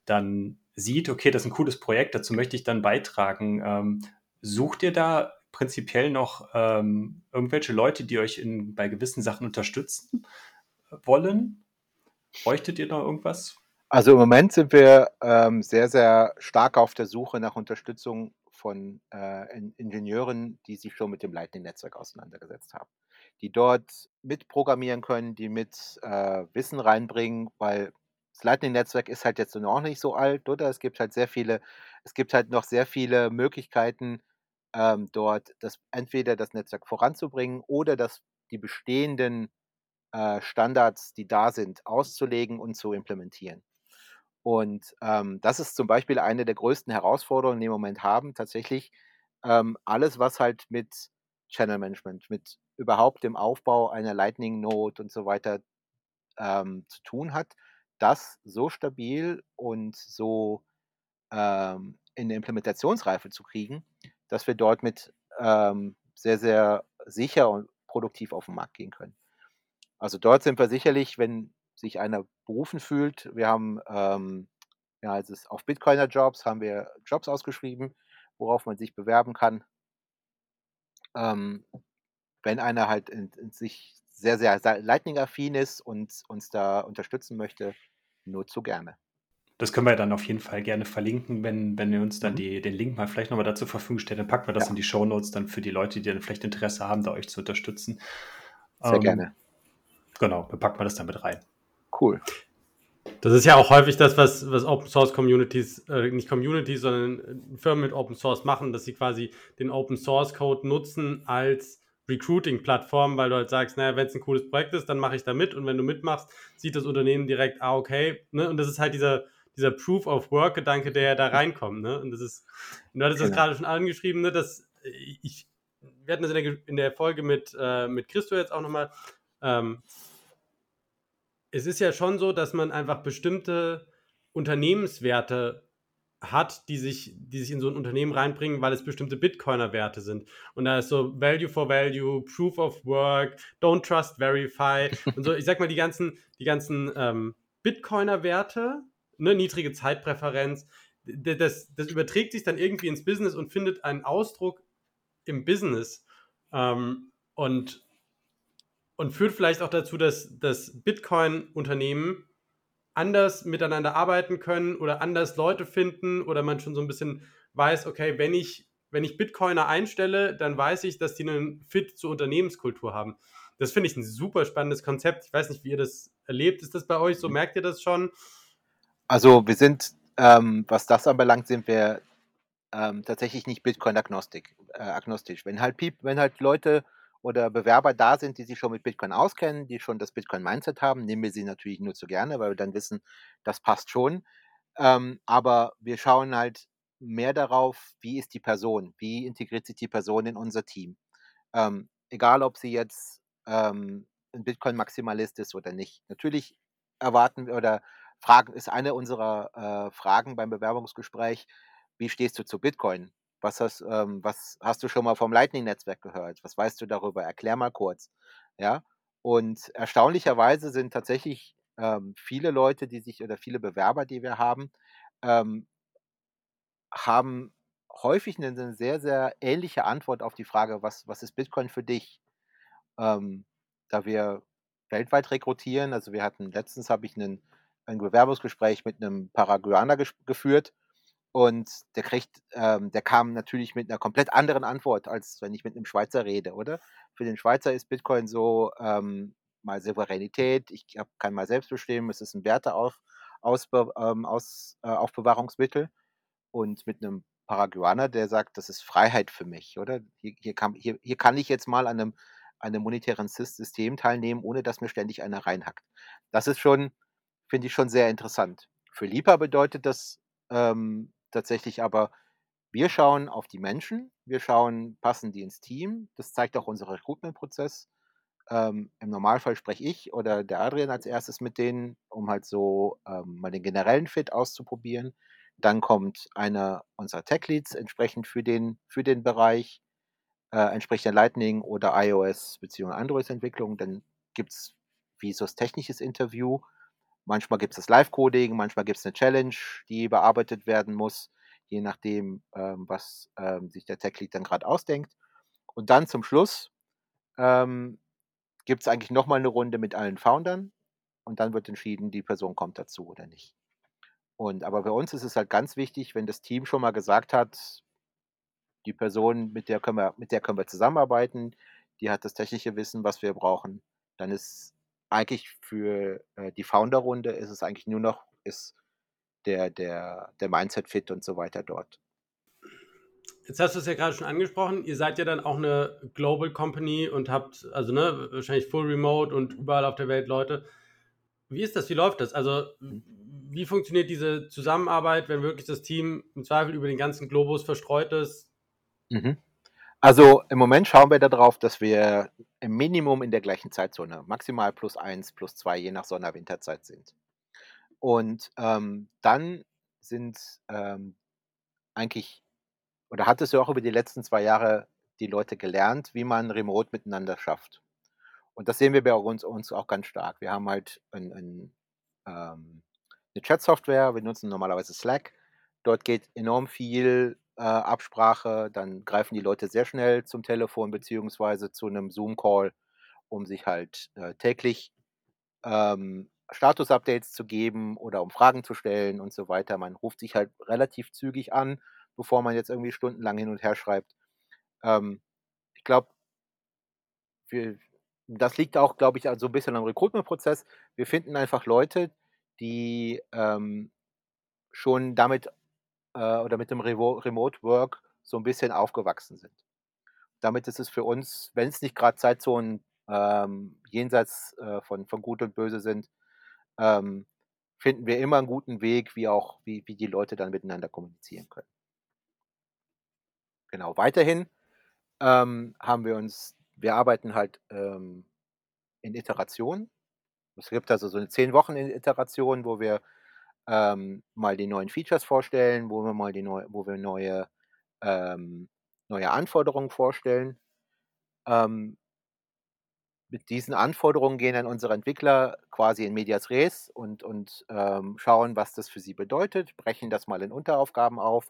dann sieht, okay, das ist ein cooles Projekt, dazu möchte ich dann beitragen. Ähm, sucht ihr da prinzipiell noch ähm, irgendwelche Leute, die euch in, bei gewissen Sachen unterstützen wollen? Bräuchtet ihr noch irgendwas? Also im Moment sind wir ähm, sehr, sehr stark auf der Suche nach Unterstützung von äh, Ingenieuren, die sich schon mit dem Lightning-Netzwerk auseinandergesetzt haben, die dort mitprogrammieren können, die mit äh, Wissen reinbringen, weil das Lightning-Netzwerk ist halt jetzt noch nicht so alt, oder? Es gibt halt sehr viele, es gibt halt noch sehr viele Möglichkeiten, ähm, dort das, entweder das Netzwerk voranzubringen oder das, die bestehenden äh, Standards, die da sind, auszulegen und zu implementieren. Und ähm, das ist zum Beispiel eine der größten Herausforderungen, die wir im Moment haben. Tatsächlich ähm, alles, was halt mit Channel Management, mit überhaupt dem Aufbau einer Lightning Node und so weiter ähm, zu tun hat, das so stabil und so ähm, in der Implementationsreife zu kriegen, dass wir dort mit ähm, sehr, sehr sicher und produktiv auf den Markt gehen können. Also dort sind wir sicherlich, wenn sich einer berufen fühlt. Wir haben, ähm, ja, also auf Bitcoiner Jobs haben wir Jobs ausgeschrieben, worauf man sich bewerben kann. Ähm, wenn einer halt in, in sich sehr, sehr Lightning-affin ist und uns da unterstützen möchte, nur zu gerne. Das können wir dann auf jeden Fall gerne verlinken, wenn, wenn ihr uns dann mhm. die, den Link mal vielleicht nochmal dazu Verfügung stellt, dann packen wir das ja. in die Show Notes dann für die Leute, die dann vielleicht Interesse haben, da euch zu unterstützen. Sehr ähm, gerne. Genau, dann packen wir das dann mit rein cool. Das ist ja auch häufig das, was, was Open Source Communities, äh, nicht Communities, sondern Firmen mit Open Source machen, dass sie quasi den Open Source Code nutzen als Recruiting-Plattform, weil du halt sagst, naja, wenn es ein cooles Projekt ist, dann mache ich da mit und wenn du mitmachst, sieht das Unternehmen direkt, ah, okay, ne? und das ist halt dieser, dieser Proof of Work-Gedanke, der ja da reinkommt, ne? und das ist, und du hattest genau. das gerade schon angeschrieben, ne, dass ich, wir hatten das in der, in der Folge mit, äh, mit Christo jetzt auch nochmal, ähm, es ist ja schon so, dass man einfach bestimmte Unternehmenswerte hat, die sich, die sich in so ein Unternehmen reinbringen, weil es bestimmte Bitcoiner-Werte sind. Und da ist so Value for Value, Proof of Work, Don't Trust Verify und so, ich sag mal, die ganzen, die ganzen ähm, Bitcoiner-Werte, ne, niedrige Zeitpräferenz, das, das überträgt sich dann irgendwie ins Business und findet einen Ausdruck im Business. Ähm, und und führt vielleicht auch dazu, dass, dass Bitcoin-Unternehmen anders miteinander arbeiten können oder anders Leute finden oder man schon so ein bisschen weiß, okay, wenn ich, wenn ich Bitcoiner einstelle, dann weiß ich, dass die einen Fit zur Unternehmenskultur haben. Das finde ich ein super spannendes Konzept. Ich weiß nicht, wie ihr das erlebt. Ist das bei euch so? Mhm. Merkt ihr das schon? Also wir sind, ähm, was das anbelangt, sind wir ähm, tatsächlich nicht Bitcoin-agnostisch. Äh, agnostisch. Wenn halt, wenn halt Leute oder Bewerber da sind, die sich schon mit Bitcoin auskennen, die schon das Bitcoin-Mindset haben, nehmen wir sie natürlich nur zu gerne, weil wir dann wissen, das passt schon. Ähm, aber wir schauen halt mehr darauf, wie ist die Person, wie integriert sich die Person in unser Team. Ähm, egal, ob sie jetzt ähm, ein Bitcoin-Maximalist ist oder nicht. Natürlich erwarten wir oder fragen, ist eine unserer äh, Fragen beim Bewerbungsgespräch, wie stehst du zu Bitcoin? Was hast, ähm, was hast du schon mal vom Lightning-Netzwerk gehört? Was weißt du darüber? Erklär mal kurz. Ja. Und erstaunlicherweise sind tatsächlich ähm, viele Leute, die sich oder viele Bewerber, die wir haben, ähm, haben häufig eine, eine, sehr, sehr ähnliche Antwort auf die Frage, was, was ist Bitcoin für dich? Ähm, da wir weltweit rekrutieren, also wir hatten letztens habe ich einen, ein Bewerbungsgespräch mit einem Paraguaner geführt und der kriegt, ähm, der kam natürlich mit einer komplett anderen Antwort, als wenn ich mit einem Schweizer rede, oder? Für den Schweizer ist Bitcoin so ähm, mal Souveränität, ich hab, kann mal selbst bestimmen, es ist ein Werteauf, Ausbe, ähm, äh. Und mit einem Paraguaner, der sagt, das ist Freiheit für mich, oder? Hier, hier, kann, hier, hier kann ich jetzt mal an einem, an einem monetären System teilnehmen, ohne dass mir ständig einer reinhackt. Das ist schon, finde ich schon sehr interessant. Für Lipa bedeutet das ähm, tatsächlich aber, wir schauen auf die Menschen, wir schauen, passen die ins Team. Das zeigt auch unser Recruitment-Prozess. Ähm, Im Normalfall spreche ich oder der Adrian als erstes mit denen, um halt so ähm, mal den generellen Fit auszuprobieren. Dann kommt einer unserer Tech-Leads entsprechend für den, für den Bereich, äh, entsprechend Lightning oder iOS bzw. Android-Entwicklung. Dann gibt es wie so ein technisches Interview. Manchmal gibt es das Live-Coding, manchmal gibt es eine Challenge, die bearbeitet werden muss, je nachdem, ähm, was ähm, sich der Tech-Lead dann gerade ausdenkt. Und dann zum Schluss ähm, gibt es eigentlich nochmal eine Runde mit allen Foundern und dann wird entschieden, die Person kommt dazu oder nicht. Und aber bei uns ist es halt ganz wichtig, wenn das Team schon mal gesagt hat, die Person, mit der können wir, mit der können wir zusammenarbeiten, die hat das technische Wissen, was wir brauchen, dann ist eigentlich für äh, die Founder-Runde ist es eigentlich nur noch, ist der, der, der Mindset-Fit und so weiter dort. Jetzt hast du es ja gerade schon angesprochen, ihr seid ja dann auch eine Global Company und habt, also ne, wahrscheinlich Full Remote und überall auf der Welt Leute. Wie ist das? Wie läuft das? Also, mhm. wie funktioniert diese Zusammenarbeit, wenn wirklich das Team im Zweifel über den ganzen Globus verstreut ist? Mhm. Also im Moment schauen wir darauf, dass wir im Minimum in der gleichen Zeitzone, maximal plus eins, plus zwei, je nach Sonner- Winterzeit sind. Und ähm, dann sind ähm, eigentlich, oder hat es ja auch über die letzten zwei Jahre die Leute gelernt, wie man remote miteinander schafft. Und das sehen wir bei uns, uns auch ganz stark. Wir haben halt ein, ein, ähm, eine Chat-Software, wir nutzen normalerweise Slack. Dort geht enorm viel äh, Absprache, dann greifen die Leute sehr schnell zum Telefon beziehungsweise zu einem Zoom-Call, um sich halt äh, täglich ähm, Status-Updates zu geben oder um Fragen zu stellen und so weiter. Man ruft sich halt relativ zügig an, bevor man jetzt irgendwie stundenlang hin und her schreibt. Ähm, ich glaube, das liegt auch, glaube ich, so ein bisschen am Recruitment-Prozess. Wir finden einfach Leute, die ähm, schon damit äh, oder mit dem Revo Remote Work so ein bisschen aufgewachsen sind. Damit ist es für uns, wenn es nicht gerade Zeitzonen ähm, jenseits äh, von, von Gut und Böse sind, ähm, finden wir immer einen guten Weg, wie auch, wie, wie die Leute dann miteinander kommunizieren können. Genau, weiterhin ähm, haben wir uns wir arbeiten halt ähm, in Iterationen. Es gibt also so eine zehn Wochen Iteration, wo wir ähm, mal die neuen Features vorstellen, wo wir mal die neu, wo wir neue, ähm, neue Anforderungen vorstellen. Ähm, mit diesen Anforderungen gehen dann unsere Entwickler quasi in Medias Res und, und ähm, schauen, was das für sie bedeutet, brechen das mal in Unteraufgaben auf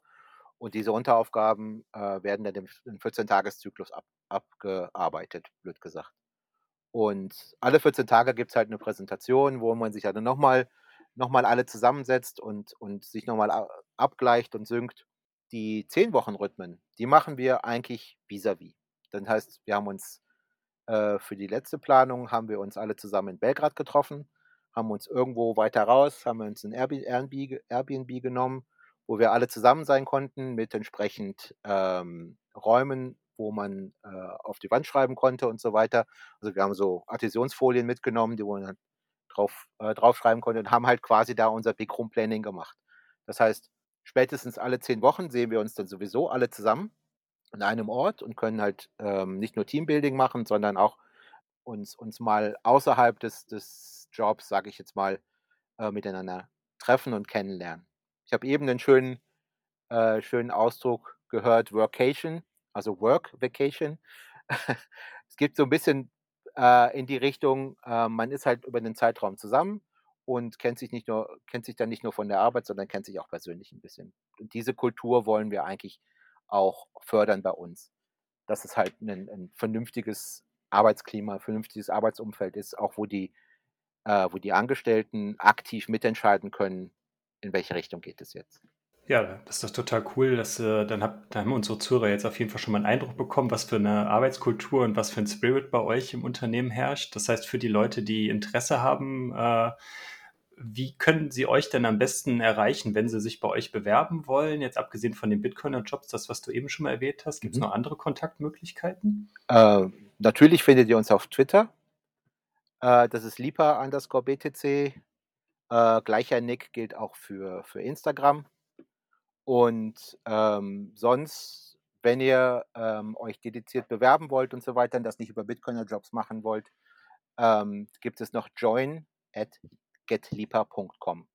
und diese Unteraufgaben äh, werden dann im, im 14-Tages-Zyklus ab, abgearbeitet, blöd gesagt. Und alle 14 Tage gibt es halt eine Präsentation, wo man sich halt nochmal noch mal alle zusammensetzt und, und sich nochmal abgleicht und synkt. Die 10-Wochen-Rhythmen, die machen wir eigentlich vis-à-vis. -vis. Das heißt, wir haben uns äh, für die letzte Planung, haben wir uns alle zusammen in Belgrad getroffen, haben uns irgendwo weiter raus, haben wir uns ein Airbnb, Airbnb genommen wo wir alle zusammen sein konnten mit entsprechend ähm, Räumen, wo man äh, auf die Wand schreiben konnte und so weiter. Also wir haben so Adhäsionsfolien mitgenommen, die man drauf, äh, draufschreiben konnte und haben halt quasi da unser Big Room Planning gemacht. Das heißt, spätestens alle zehn Wochen sehen wir uns dann sowieso alle zusammen an einem Ort und können halt ähm, nicht nur Teambuilding machen, sondern auch uns, uns mal außerhalb des, des Jobs, sage ich jetzt mal, äh, miteinander treffen und kennenlernen. Ich habe eben einen schönen, äh, schönen Ausdruck gehört, Workation, also Work Vacation. es gibt so ein bisschen äh, in die Richtung, äh, man ist halt über den Zeitraum zusammen und kennt sich nicht nur, kennt sich dann nicht nur von der Arbeit, sondern kennt sich auch persönlich ein bisschen. Und diese Kultur wollen wir eigentlich auch fördern bei uns. Dass es halt ein, ein vernünftiges Arbeitsklima, vernünftiges Arbeitsumfeld ist, auch wo die, äh, wo die Angestellten aktiv mitentscheiden können, in welche Richtung geht es jetzt. Ja, das ist doch total cool. Dass, äh, dann, hab, dann haben unsere Zuhörer jetzt auf jeden Fall schon mal einen Eindruck bekommen, was für eine Arbeitskultur und was für ein Spirit bei euch im Unternehmen herrscht. Das heißt, für die Leute, die Interesse haben, äh, wie können sie euch denn am besten erreichen, wenn sie sich bei euch bewerben wollen? Jetzt abgesehen von den Bitcoiner-Jobs, das, was du eben schon mal erwähnt hast, gibt es mhm. noch andere Kontaktmöglichkeiten? Äh, natürlich findet ihr uns auf Twitter. Äh, das ist lipa underscore BTC. Äh, gleicher Nick gilt auch für, für Instagram. Und ähm, sonst, wenn ihr ähm, euch dediziert bewerben wollt und so weiter und das nicht über Bitcoiner-Jobs machen wollt, ähm, gibt es noch join at getlipa.com.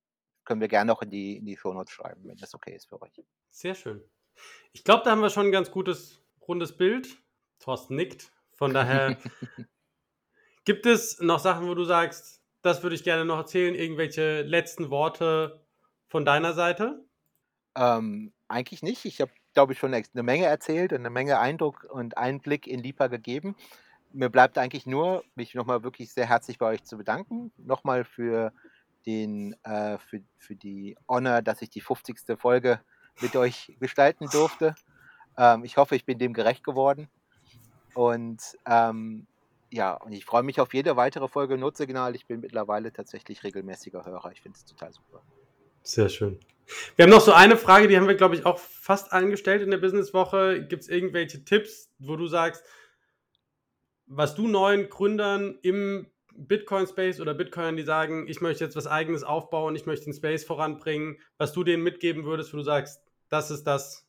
Können wir gerne noch in die, in die Shownotes schreiben, wenn das okay ist für euch. Sehr schön. Ich glaube, da haben wir schon ein ganz gutes, rundes Bild. Thorsten nickt. Von daher gibt es noch Sachen, wo du sagst, das würde ich gerne noch erzählen. Irgendwelche letzten Worte von deiner Seite? Ähm, eigentlich nicht. Ich habe, glaube ich, schon eine Menge erzählt und eine Menge Eindruck und Einblick in Lipa gegeben mir bleibt eigentlich nur, mich nochmal wirklich sehr herzlich bei euch zu bedanken. Nochmal für den, äh, für, für die Honor, dass ich die 50. Folge mit euch gestalten durfte. Ähm, ich hoffe, ich bin dem gerecht geworden. Und ähm, ja, und ich freue mich auf jede weitere Folge Notsignal. Ich bin mittlerweile tatsächlich regelmäßiger Hörer. Ich finde es total super. Sehr schön. Wir haben noch so eine Frage, die haben wir, glaube ich, auch fast angestellt in der Businesswoche. Gibt es irgendwelche Tipps, wo du sagst, was du neuen Gründern im Bitcoin-Space oder Bitcoinern, die sagen, ich möchte jetzt was eigenes aufbauen, ich möchte den Space voranbringen, was du denen mitgeben würdest, wo du sagst, das ist das,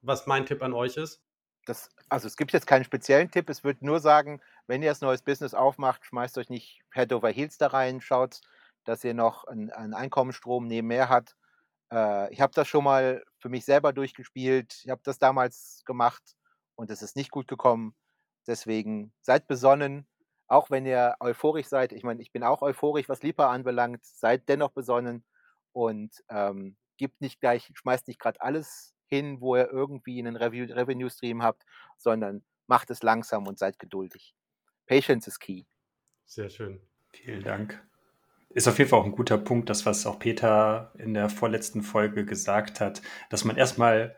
was mein Tipp an euch ist? Das, also es gibt jetzt keinen speziellen Tipp, es wird nur sagen, wenn ihr das neues Business aufmacht, schmeißt euch nicht Head over Heels da rein, schaut, dass ihr noch einen, einen Einkommensstrom nebenher habt. Äh, ich habe das schon mal für mich selber durchgespielt, ich habe das damals gemacht und es ist nicht gut gekommen. Deswegen seid besonnen, auch wenn ihr euphorisch seid. Ich meine, ich bin auch euphorisch, was Lipa anbelangt. Seid dennoch besonnen und ähm, gibt nicht gleich, schmeißt nicht gerade alles hin, wo ihr irgendwie einen Revenue-Stream habt, sondern macht es langsam und seid geduldig. Patience is key. Sehr schön. Vielen Dank. Ist auf jeden Fall auch ein guter Punkt, das, was auch Peter in der vorletzten Folge gesagt hat, dass man erstmal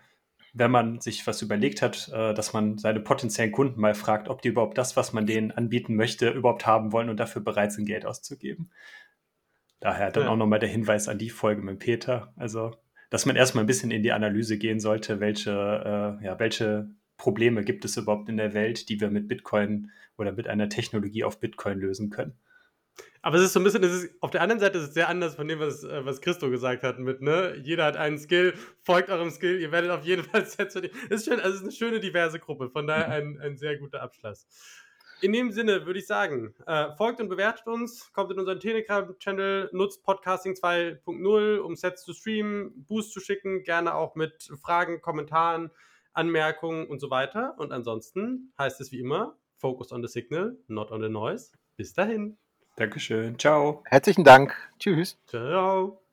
wenn man sich was überlegt hat, äh, dass man seine potenziellen Kunden mal fragt, ob die überhaupt das, was man denen anbieten möchte, überhaupt haben wollen und dafür bereit sind, Geld auszugeben. Daher dann ja. auch nochmal der Hinweis an die Folge mit Peter. Also, dass man erstmal ein bisschen in die Analyse gehen sollte, welche, äh, ja, welche Probleme gibt es überhaupt in der Welt, die wir mit Bitcoin oder mit einer Technologie auf Bitcoin lösen können. Aber es ist so ein bisschen, es ist, auf der anderen Seite ist es sehr anders von dem, was, äh, was Christo gesagt hat, mit, ne? Jeder hat einen Skill, folgt eurem Skill, ihr werdet auf jeden Fall Sets verdienen. Es ist schön, also es ist eine schöne, diverse Gruppe, von daher ein, ein sehr guter Abschluss. In dem Sinne würde ich sagen, äh, folgt und bewertet uns, kommt in unseren Telegram-Channel, nutzt Podcasting 2.0, um Sets zu streamen, Boost zu schicken, gerne auch mit Fragen, Kommentaren, Anmerkungen und so weiter. Und ansonsten heißt es wie immer, focus on the signal, not on the noise. Bis dahin. Dankeschön. Ciao. Herzlichen Dank. Tschüss. Ciao.